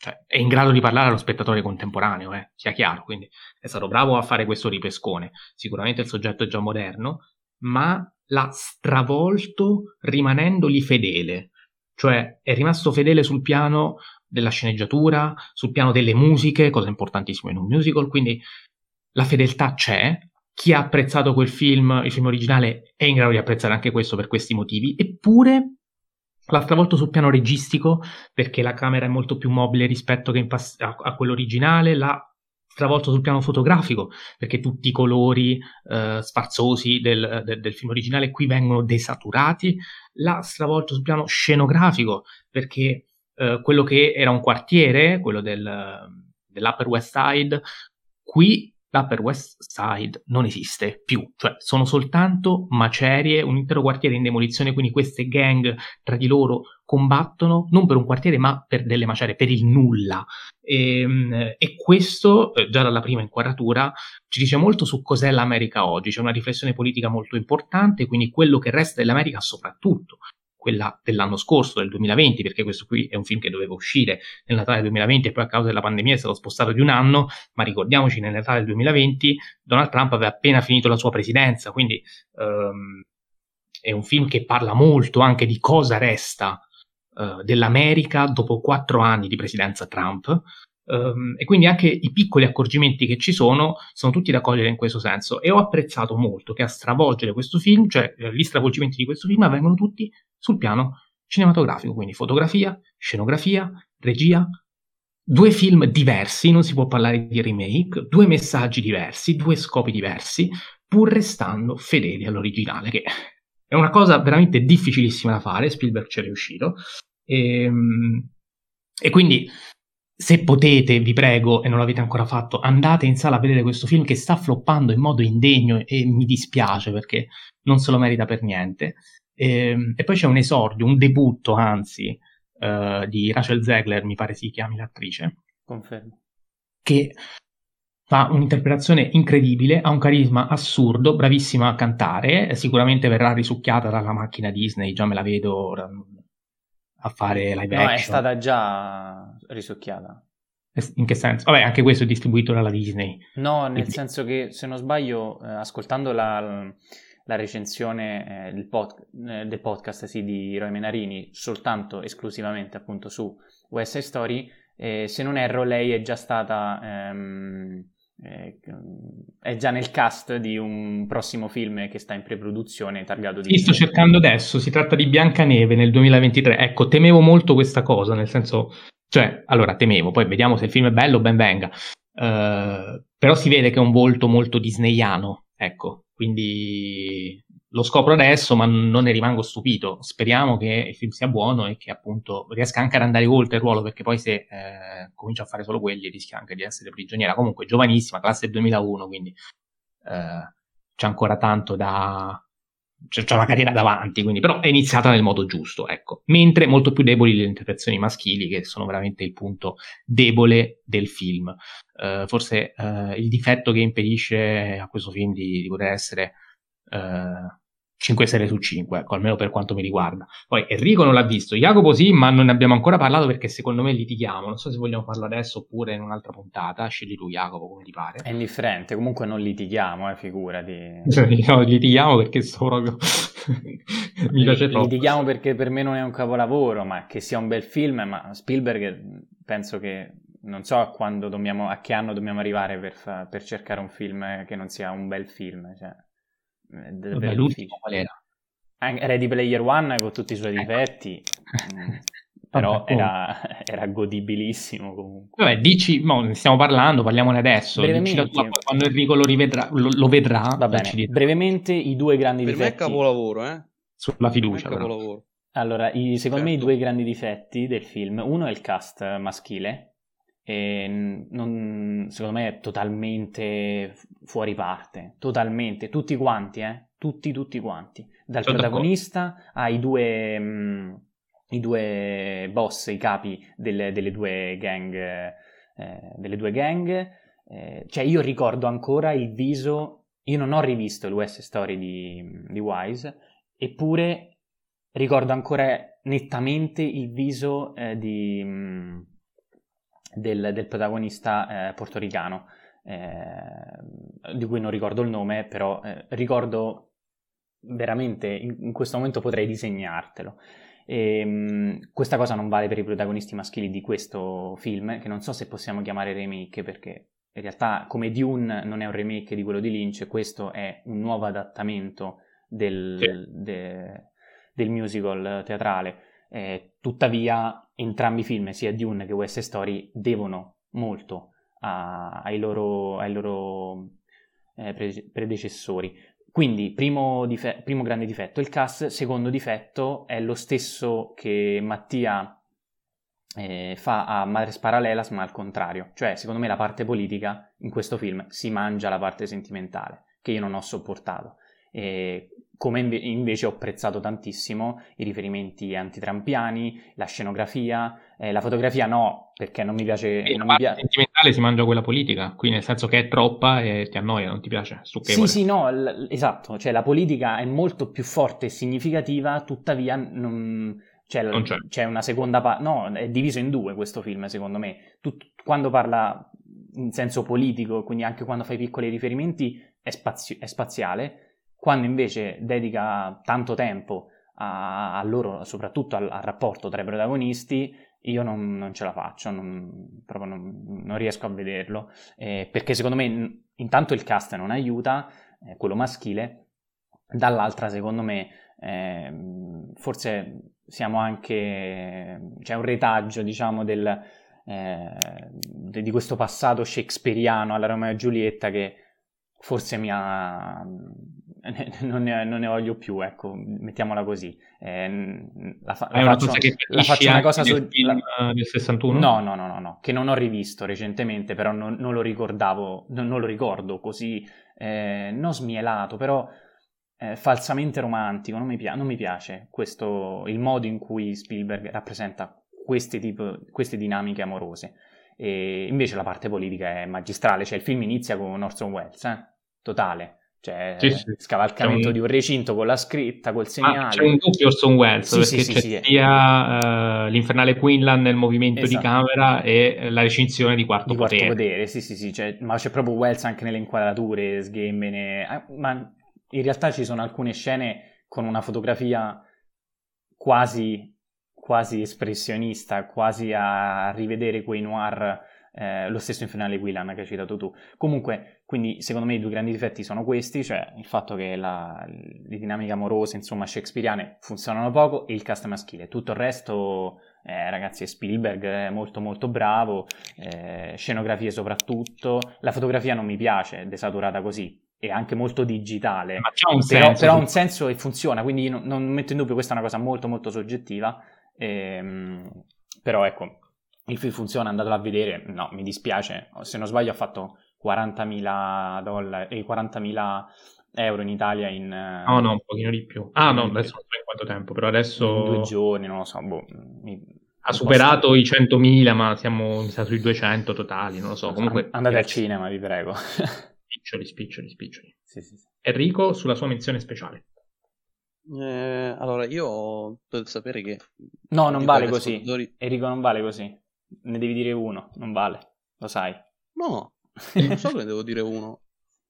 cioè, è in grado di parlare allo spettatore contemporaneo, eh, sia chiaro, quindi è stato bravo a fare questo ripescone. Sicuramente il soggetto è già moderno, ma l'ha stravolto rimanendogli fedele, cioè è rimasto fedele sul piano della sceneggiatura, sul piano delle musiche, cosa importantissima in un musical, quindi la fedeltà c'è. Chi ha apprezzato quel film, il film originale, è in grado di apprezzare anche questo per questi motivi, eppure l'ha stravolto sul piano registico perché la camera è molto più mobile rispetto pass- a-, a quello l'ha stravolto sul piano fotografico perché tutti i colori eh, sfarzosi del, del, del, film originale qui vengono desaturati, l'ha stravolto sul piano scenografico perché eh, quello che era un quartiere, quello del, dell'Upper West Side, qui l'Upper West Side non esiste più, cioè sono soltanto macerie, un intero quartiere in demolizione, quindi queste gang tra di loro combattono non per un quartiere ma per delle macerie, per il nulla. E, ehm, e questo, eh, già dalla prima inquadratura, ci dice molto su cos'è l'America oggi, c'è una riflessione politica molto importante, quindi quello che resta dell'America soprattutto quella dell'anno scorso, del 2020, perché questo qui è un film che doveva uscire nel Natale 2020 e poi a causa della pandemia è stato spostato di un anno, ma ricordiamoci nel Natale 2020 Donald Trump aveva appena finito la sua presidenza, quindi um, è un film che parla molto anche di cosa resta uh, dell'America dopo quattro anni di presidenza Trump, Um, e quindi anche i piccoli accorgimenti che ci sono sono tutti da cogliere in questo senso. E ho apprezzato molto che a stravolgere questo film, cioè eh, gli stravolgimenti di questo film, avvengono tutti sul piano cinematografico, quindi fotografia, scenografia, regia. Due film diversi, non si può parlare di remake, due messaggi diversi, due scopi diversi, pur restando fedeli all'originale, che è una cosa veramente difficilissima da fare, Spielberg ci è riuscito. E, ehm, e quindi se potete, vi prego, e non l'avete ancora fatto, andate in sala a vedere questo film che sta floppando in modo indegno e mi dispiace perché non se lo merita per niente. E, ehm, e poi c'è un esordio, un debutto, anzi, uh, di Rachel Zegler, mi pare si chiami l'attrice. Confermo. Che fa un'interpretazione incredibile, ha un carisma assurdo, bravissima a cantare, sicuramente verrà risucchiata dalla macchina Disney, già me la vedo a fare live no, action. No, è stata già risucchiata. In che senso? Vabbè, anche questo è distribuito dalla Disney. No, nel Quindi... senso che, se non sbaglio, eh, ascoltando la, la recensione eh, del, pod, eh, del, podcast sì, di Roy Menarini, soltanto esclusivamente appunto su West Side Story, eh, se non erro lei è già stata... Ehm, eh, è già nel cast di un prossimo film che sta in pre-produzione targato di... Sì, sto cercando adesso, si tratta di Biancaneve nel 2023. Ecco, temevo molto questa cosa, nel senso, cioè, allora temevo, poi vediamo se il film è bello, ben venga. Uh, però si vede che è un volto molto disneyano, ecco, quindi lo scopro adesso, ma non ne rimango stupito. Speriamo che il film sia buono e che appunto riesca anche ad andare oltre il ruolo, perché poi se eh, comincia a fare solo quelli rischia anche di essere prigioniera. Comunque giovanissima, classe 2001, quindi eh, c'è ancora tanto da, c'è, c'è una carriera davanti, quindi, però è iniziata nel modo giusto, ecco. Mentre molto più deboli le interpretazioni maschili, che sono veramente il punto debole del film. Uh, forse uh, il difetto che impedisce a questo film di, di poter essere uh, 5 serie su 5, ecco, almeno per quanto mi riguarda. Poi Enrico non l'ha visto, Jacopo sì, ma non ne abbiamo ancora parlato perché secondo me litighiamo. Non so se vogliamo farlo adesso oppure in un'altra puntata. Scegli tu, Jacopo, come ti pare. È indifferente, comunque non litighiamo, eh, figurati. [laughs] no, litighiamo perché sto proprio. [laughs] mi piace troppo. Litighiamo perché per me non è un capolavoro, ma che sia un bel film. Ma Spielberg penso che non so a, dobbiamo, a che anno dobbiamo arrivare per, fa, per cercare un film che non sia un bel film. Cioè. Vabbè, l'ultimo qual era? Ready Player One con tutti i suoi ecco. difetti, mm, [laughs] però era, era, godibilissimo comunque. Vabbè, dici, mo, ne stiamo parlando, parliamone adesso. Tua, quando Enrico lo, rivedrà, lo, lo vedrà. Va bene, brevemente i due grandi per difetti. Per me è capolavoro, eh? Sulla fiducia, capolavoro. Allora, i, secondo certo. me i due grandi difetti del film, uno è il cast maschile, non, secondo me è totalmente fuori parte, totalmente, tutti quanti, eh? tutti, tutti quanti, dal Sono protagonista ai due, mh, i due boss, i capi delle, delle due gang, eh, delle due gang. Eh, cioè io ricordo ancora il viso, io non ho rivisto l'US Story di, di Wise, eppure ricordo ancora nettamente il viso eh, di... Mh, del, del protagonista eh, portoricano, eh, di cui non ricordo il nome, però eh, ricordo veramente, in, in, questo momento potrei disegnartelo. E, mh, questa cosa non vale per i protagonisti maschili di questo film, che non so se possiamo chiamare remake perché in realtà come Dune non è un remake di quello di Lynch, questo è un nuovo adattamento del, sì. de, del musical teatrale. Eh, tuttavia, entrambi i film, sia Dune che West Story, devono molto a, ai loro, ai loro eh, pre- predecessori. Quindi, primo, dife- primo, grande difetto il cast, secondo difetto è lo stesso che Mattia eh, fa a Madres Paralelas, ma al contrario. Cioè, secondo me la parte politica in questo film si mangia la parte sentimentale, che io non ho sopportato. E come inve- invece ho apprezzato tantissimo i riferimenti antitrampiani, la scenografia, eh, la fotografia no, perché non mi piace... E non la mi parte sentimentale si mangia quella politica, qui nel senso che è troppa e ti annoia, non ti piace, Sì, sì, no, l- esatto, cioè la politica è molto più forte e significativa, tuttavia non... Cioè, non c'è. c'è una seconda parte, no, è diviso in due questo film secondo me. Tut- quando parla in senso politico, quindi anche quando fai piccoli riferimenti, è, spazio- è spaziale, quando invece dedica tanto tempo a, a loro, soprattutto al, al, rapporto tra i protagonisti, io non, non ce la faccio, non, proprio non, non riesco a vederlo, eh, perché secondo me intanto il cast non aiuta, eh, quello maschile, dall'altra secondo me eh, forse siamo anche, c'è un retaggio diciamo del, eh, di questo passato shakespeariano alla Romeo e Giulietta che forse mi ha [laughs] non ne, non ne, voglio più, ecco, mettiamola così. Eh, la, fa, la, faccio, la faccio una cosa su, film la... del 61? No, no, no, no, no, che non ho rivisto recentemente, però non, non lo ricordavo, non, non, lo ricordo così, eh, non smielato, però eh, falsamente romantico, non mi, pia- non mi piace questo, il modo in cui Spielberg rappresenta queste, tipo, queste dinamiche amorose. E invece la parte politica è magistrale, cioè il film inizia con Orson Welles, eh? totale cioè sì, sì. scavalcamento un... di un recinto con la scritta, col segnale. Ah, c'è un doppio Orson Welles sì, perché c'è sia uh, l'infernale Quinlan nel movimento esatto. di camera e la recinzione di Quarto, di quarto potere. potere. Sì, sì, sì, cioè, ma c'è proprio Wells anche nelle inquadrature, sghemmene. Ah, ma in realtà ci sono alcune scene con una fotografia quasi, quasi espressionista, quasi a rivedere quei noir eh, lo stesso infernale Willan che hai citato tu. Comunque, quindi secondo me i due grandi difetti sono questi, cioè il fatto che la, le dinamiche amorose, insomma, shakespeariane funzionano poco e il cast maschile. Tutto il resto, eh, ragazzi, è Spielberg, è molto molto bravo, eh, scenografie soprattutto. La fotografia non mi piace, è desaturata così, è anche molto digitale, Ma c'ha un però, senso, però ha un senso e funziona, quindi non, non, metto in dubbio, questa è una cosa molto molto soggettiva, ehm, però ecco, il film funziona, andatelo a vedere, no, mi dispiace, se non sbaglio ha fatto 40.000 dollari, 40.000 euro in Italia in... No, no, un pochino di più. Ah, no, adesso non so in quanto tempo, però adesso... In due giorni, non lo so, boh, mi... Ha superato i 100.000, ma siamo mi sa, sui 200 totali, non lo so. Comunque, Andate al cinema, vi prego. [laughs] spiccioli, spiccioli, spiccioli. Sì, sì, sì. Enrico, sulla sua menzione speciale. Eh, allora, io dovete sapere che... No, non vale così. Ascoltatori... Enrico, non vale così. Ne devi dire uno, non vale. Lo sai. No, non so [laughs] che ne devo dire uno.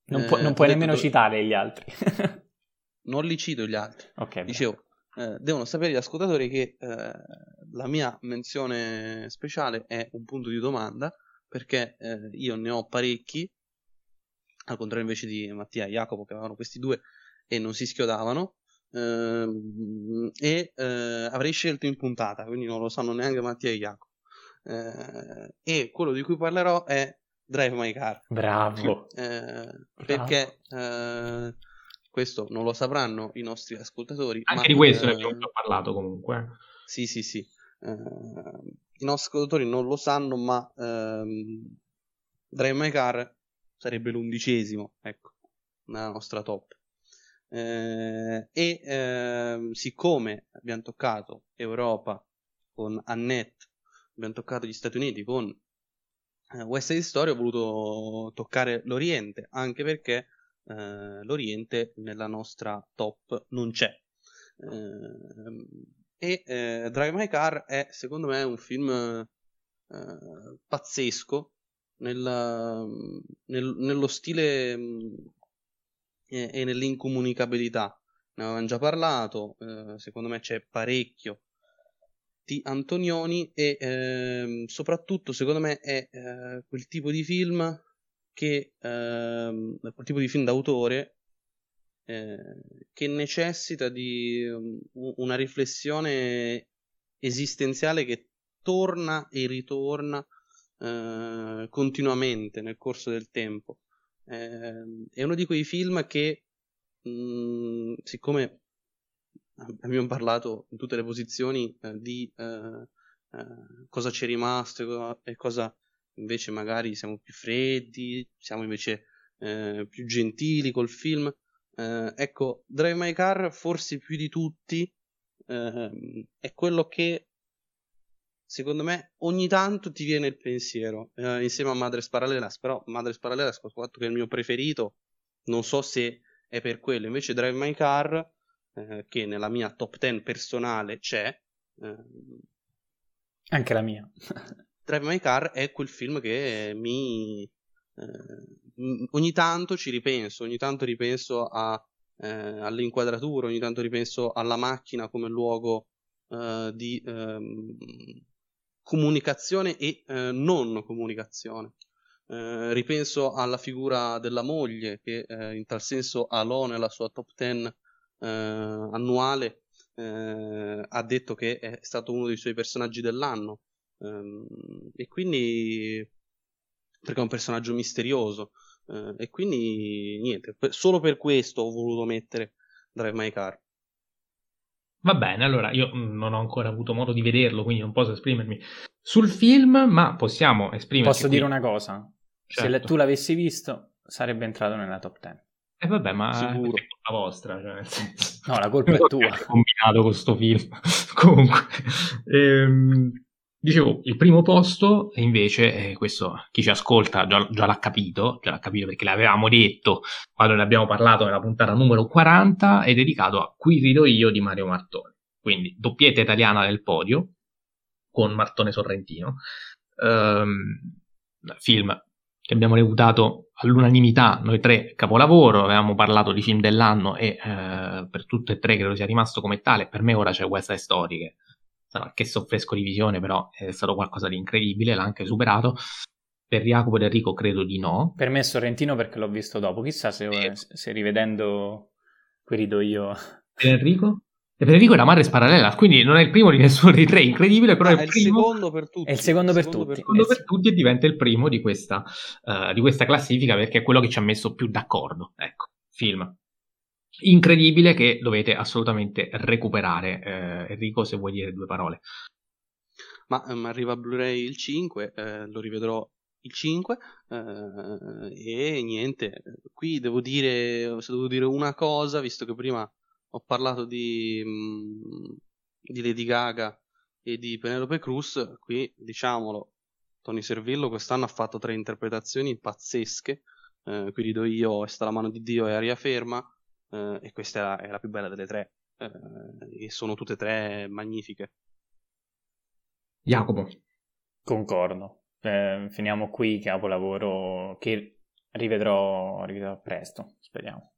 Non, pu- eh, non puoi nemmeno do... citare gli altri. [laughs] non li cito gli altri. Ok. Dicevo, eh, devono sapere gli ascoltatori che eh, la mia menzione speciale è un punto di domanda perché eh, io ne ho parecchi, al contrario invece di Mattia e Jacopo che avevano questi due e non si schiodavano. Ehm, e eh, avrei scelto in puntata, quindi non lo sanno neanche Mattia e Jacopo. Eh, e quello di cui parlerò è Drive My Car. Bravo. Eh, perché eh, questo non lo sapranno i nostri ascoltatori. Anche ma, di questo ne abbiamo già parlato comunque. Sì, sì, sì. I nostri ascoltatori non lo sanno, ma ehm, Drive My Car sarebbe l'undicesimo, ecco, nella nostra top. Eh, e eh, siccome abbiamo toccato Europa con Annette, abbiamo toccato gli Stati Uniti con eh, West Side Story, ho voluto toccare l'Oriente, anche perché eh, l'Oriente nella nostra top non c'è. Eh, e eh, Drive My Car è secondo me un film pazzesco nel, nel, nello stile e, e nell'incomunicabilità. Ne avevamo già parlato, eh, secondo me c'è parecchio di Antonioni e ehm, soprattutto secondo me è eh, quel tipo di film che ehm, quel tipo di film d'autore eh, che necessita di um, una riflessione esistenziale che torna e ritorna eh, continuamente nel corso del tempo. Eh, è uno di quei film che, mh, mm, siccome abbiamo parlato in tutte le posizioni eh, di eh, eh cosa ci è rimasto e cosa invece magari siamo più freddi, siamo invece eh, più gentili col film. Ecco, Drive My Car forse più di tutti è quello che secondo me ogni tanto ti viene il pensiero eh, insieme a Madres Parallelas però Madres Parallelas fatto che è il mio preferito non so se è per quello invece Drive My Car eh, che nella mia top 10 personale c'è eh, anche la mia [laughs] Drive My Car è quel film che mi eh, ogni tanto ci ripenso ogni tanto ripenso a, eh, all'inquadratura ogni tanto ripenso alla macchina come luogo di um, comunicazione e eh, non comunicazione. Eh, ripenso alla figura della moglie che eh, in tal senso Alò nella sua top 10 eh, annuale eh, ha detto che è stato uno dei suoi personaggi dell'anno ehm, e quindi perché è un personaggio misterioso eh, e quindi niente, solo per questo ho voluto mettere Drive My Car. Va bene, allora io mm, non ho ancora avuto modo di vederlo, quindi non posso esprimermi sul film, ma possiamo esprimerci. Posso qui. dire una cosa? Certo. Se tu l'avessi visto, sarebbe entrato nella top 10. E eh vabbè, ma Sicuro. è colpa vostra, cioè. No, la colpa è tua. Ho combinato con sto film. [laughs] Comunque, ehm, Dicevo, il primo posto, invece, eh, questo chi ci ascolta già, già, l'ha capito, già l'ha capito perché l'avevamo detto quando ne abbiamo parlato nella puntata numero 40, è dedicato a Qui rido io di Mario Martone. Quindi doppietta italiana del podio con Martone Sorrentino. Um, film che abbiamo reputato all'unanimità noi tre capolavoro, avevamo parlato di film dell'anno e eh, per tutte e tre credo sia rimasto come tale, per me ora c'è questa storia che sarà che soffresco di visione, però è stato qualcosa di incredibile, l'ha anche superato. Per Jacopo ed Enrico credo di no. Per me è Sorrentino perché l'ho visto dopo, chissà se, sì. se rivedendo qui rido io. Per Enrico? E per Enrico è la Madres Parallela, quindi non è il primo di nessuno dei tre, incredibile, però ah, è, il, primo... secondo per tutti. È il secondo, per, secondo tutti. secondo per tutti e diventa il primo di questa, uh, di questa classifica perché è quello che ci ha messo più d'accordo. Ecco, film incredibile che dovete assolutamente recuperare. Eh, Enrico, se vuoi dire due parole. Ma um, arriva Blu-ray il 5, eh, lo rivedrò il 5 eh, e niente, qui devo dire, se devo dire una cosa, visto che prima ho parlato di, mh, di Lady Gaga e di Penelope Cruz, qui diciamolo, Tony Servillo quest'anno ha fatto tre interpretazioni pazzesche, eh, qui rido io, è sta la mano di Dio e aria ferma, eh, e questa è la, è la, più bella delle tre, eh, e sono tutte e tre magnifiche. Jacopo. Concordo. Eh, finiamo qui, capolavoro che rivedrò, rivedrò presto, speriamo.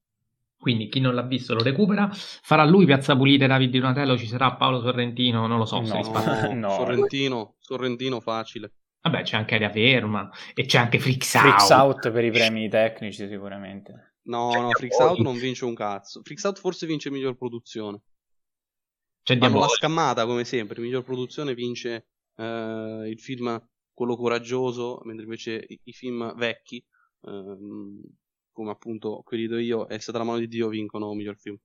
Quindi chi non l'ha visto lo recupera. Farà lui Piazza Pulita Davide Donatello, ci sarà Paolo Sorrentino, non lo so. No, [laughs] no. Sorrentino, Sorrentino facile. Vabbè, c'è anche Aria Ferma e c'è anche Freaks Out. Freaks Out per i premi tecnici sicuramente. No, no, Freaks Out non vince un cazzo. Freaks Out forse vince miglior produzione. C'è la scammata come sempre, miglior produzione vince eh, il film quello coraggioso, mentre invece i, i film vecchi, ehm, come appunto quelli do io e È la mano di Dio, vincono miglior film.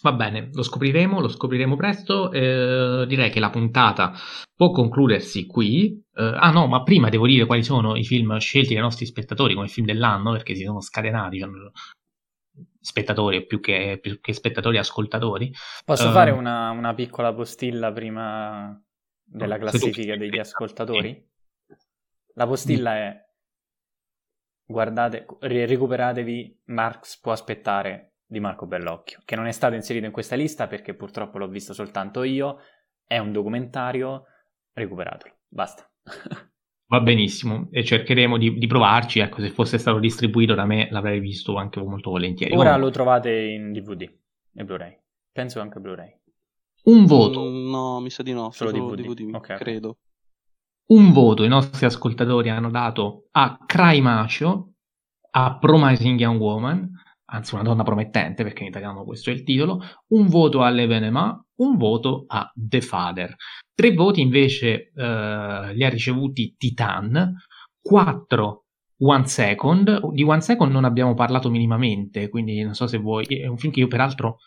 Va bene, lo scopriremo, lo scopriremo presto. Eh, direi che la puntata può concludersi qui. Eh, ah no, ma prima devo dire quali sono i film scelti dai nostri spettatori come film dell'anno, perché si sono scatenati. Cioè, spettatori più che, più che spettatori ascoltatori. Posso uh, fare una, una, piccola postilla prima della classifica degli ascoltatori? La postilla è guardate, recuperatevi Marx può aspettare di Marco Bellocchio, che non è stato inserito in questa lista perché purtroppo l'ho visto soltanto io, è un documentario, recuperatelo, basta. [laughs] Va benissimo, e cercheremo di, di, provarci, ecco, se fosse stato distribuito da me l'avrei visto anche molto volentieri. Ora Comunque. lo trovate in DVD e Blu-ray, penso anche Blu-ray. Un voto. Mm, no, mi sa di no, solo, solo DVD, DVD okay, credo. Un voto i nostri ascoltatori hanno dato a Cry Macio, a Promising Young Woman, anzi una donna promettente perché in italiano questo è il titolo, un voto a L'Evenema, un voto a The Father. Tre voti invece eh, li ha ricevuti Titan, quattro One Second, di One Second non abbiamo parlato minimamente, quindi non so se vuoi, è un film che io peraltro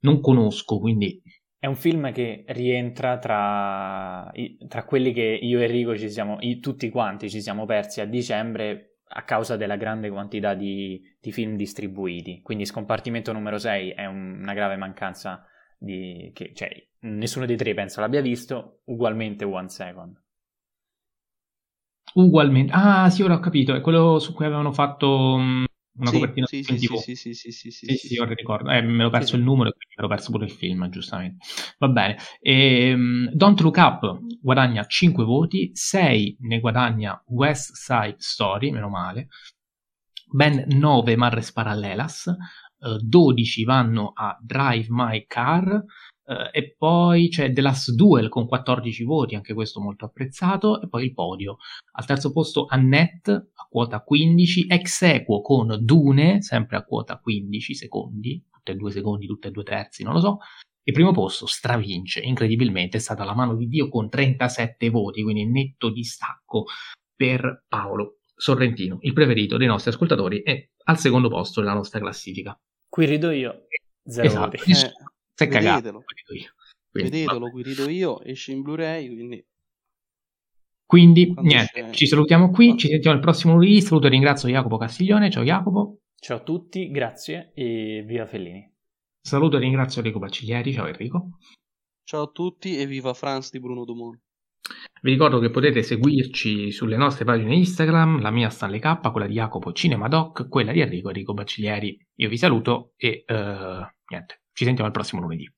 non conosco, quindi è un film che rientra tra, tra quelli che io e Enrico ci siamo, tutti quanti ci siamo persi a dicembre a causa della grande quantità di, di film distribuiti. Quindi Scompartimento numero 6 è un, una grave mancanza di, che cioè, nessuno dei tre penso l'abbia visto, ugualmente One Second. Ugualmente. Ah, sì, ora ho capito, è quello su cui avevano fatto mm, una sì, copertina sì, sì, TV. Sì, sì, sì, sì, sì, sì, sì, io ricordo. Eh, me l'ho perso il numero e quindi me l'ho perso pure il film, giustamente. Va bene. E, um, Don't Look Up guadagna 5 voti, 6 ne guadagna West Side Story, meno male. Ben 9 Marres Parallelas, uh, 12 vanno a Drive My Car, Uh, e poi c'è The Last Duel con 14 voti, anche questo molto apprezzato, e poi il podio. Al terzo posto Annette a quota 15, ex equo con Dune, sempre a quota 15 secondi, tutte e due secondi, tutte e due terzi, non lo so. E primo posto stravince, incredibilmente, è stata la mano di Dio con 37 voti, quindi netto distacco per Paolo Sorrentino, il preferito dei nostri ascoltatori, e al secondo posto della nostra classifica. Qui rido io, zero esatto. voti. Eh. Si è cagato. Quindi, Vedetelo, qui rido io, esce in Blu-ray, quindi... Quindi, Quando niente, c'è... ci salutiamo qui, ci sentiamo al prossimo lunedì. Saluto e ringrazio Jacopo Castiglione. Ciao Jacopo. Ciao a tutti, grazie e viva Fellini. Saluto e ringrazio Enrico Baciglieri. Ciao Enrico. Ciao a tutti e viva France di Bruno Domone. Vi ricordo che potete seguirci sulle nostre pagine Instagram, la mia Stanley K, quella di Jacopo Cinemadoc, quella di Enrico Enrico Baciglieri. Io vi saluto e uh, niente, ci sentiamo al prossimo lunedì.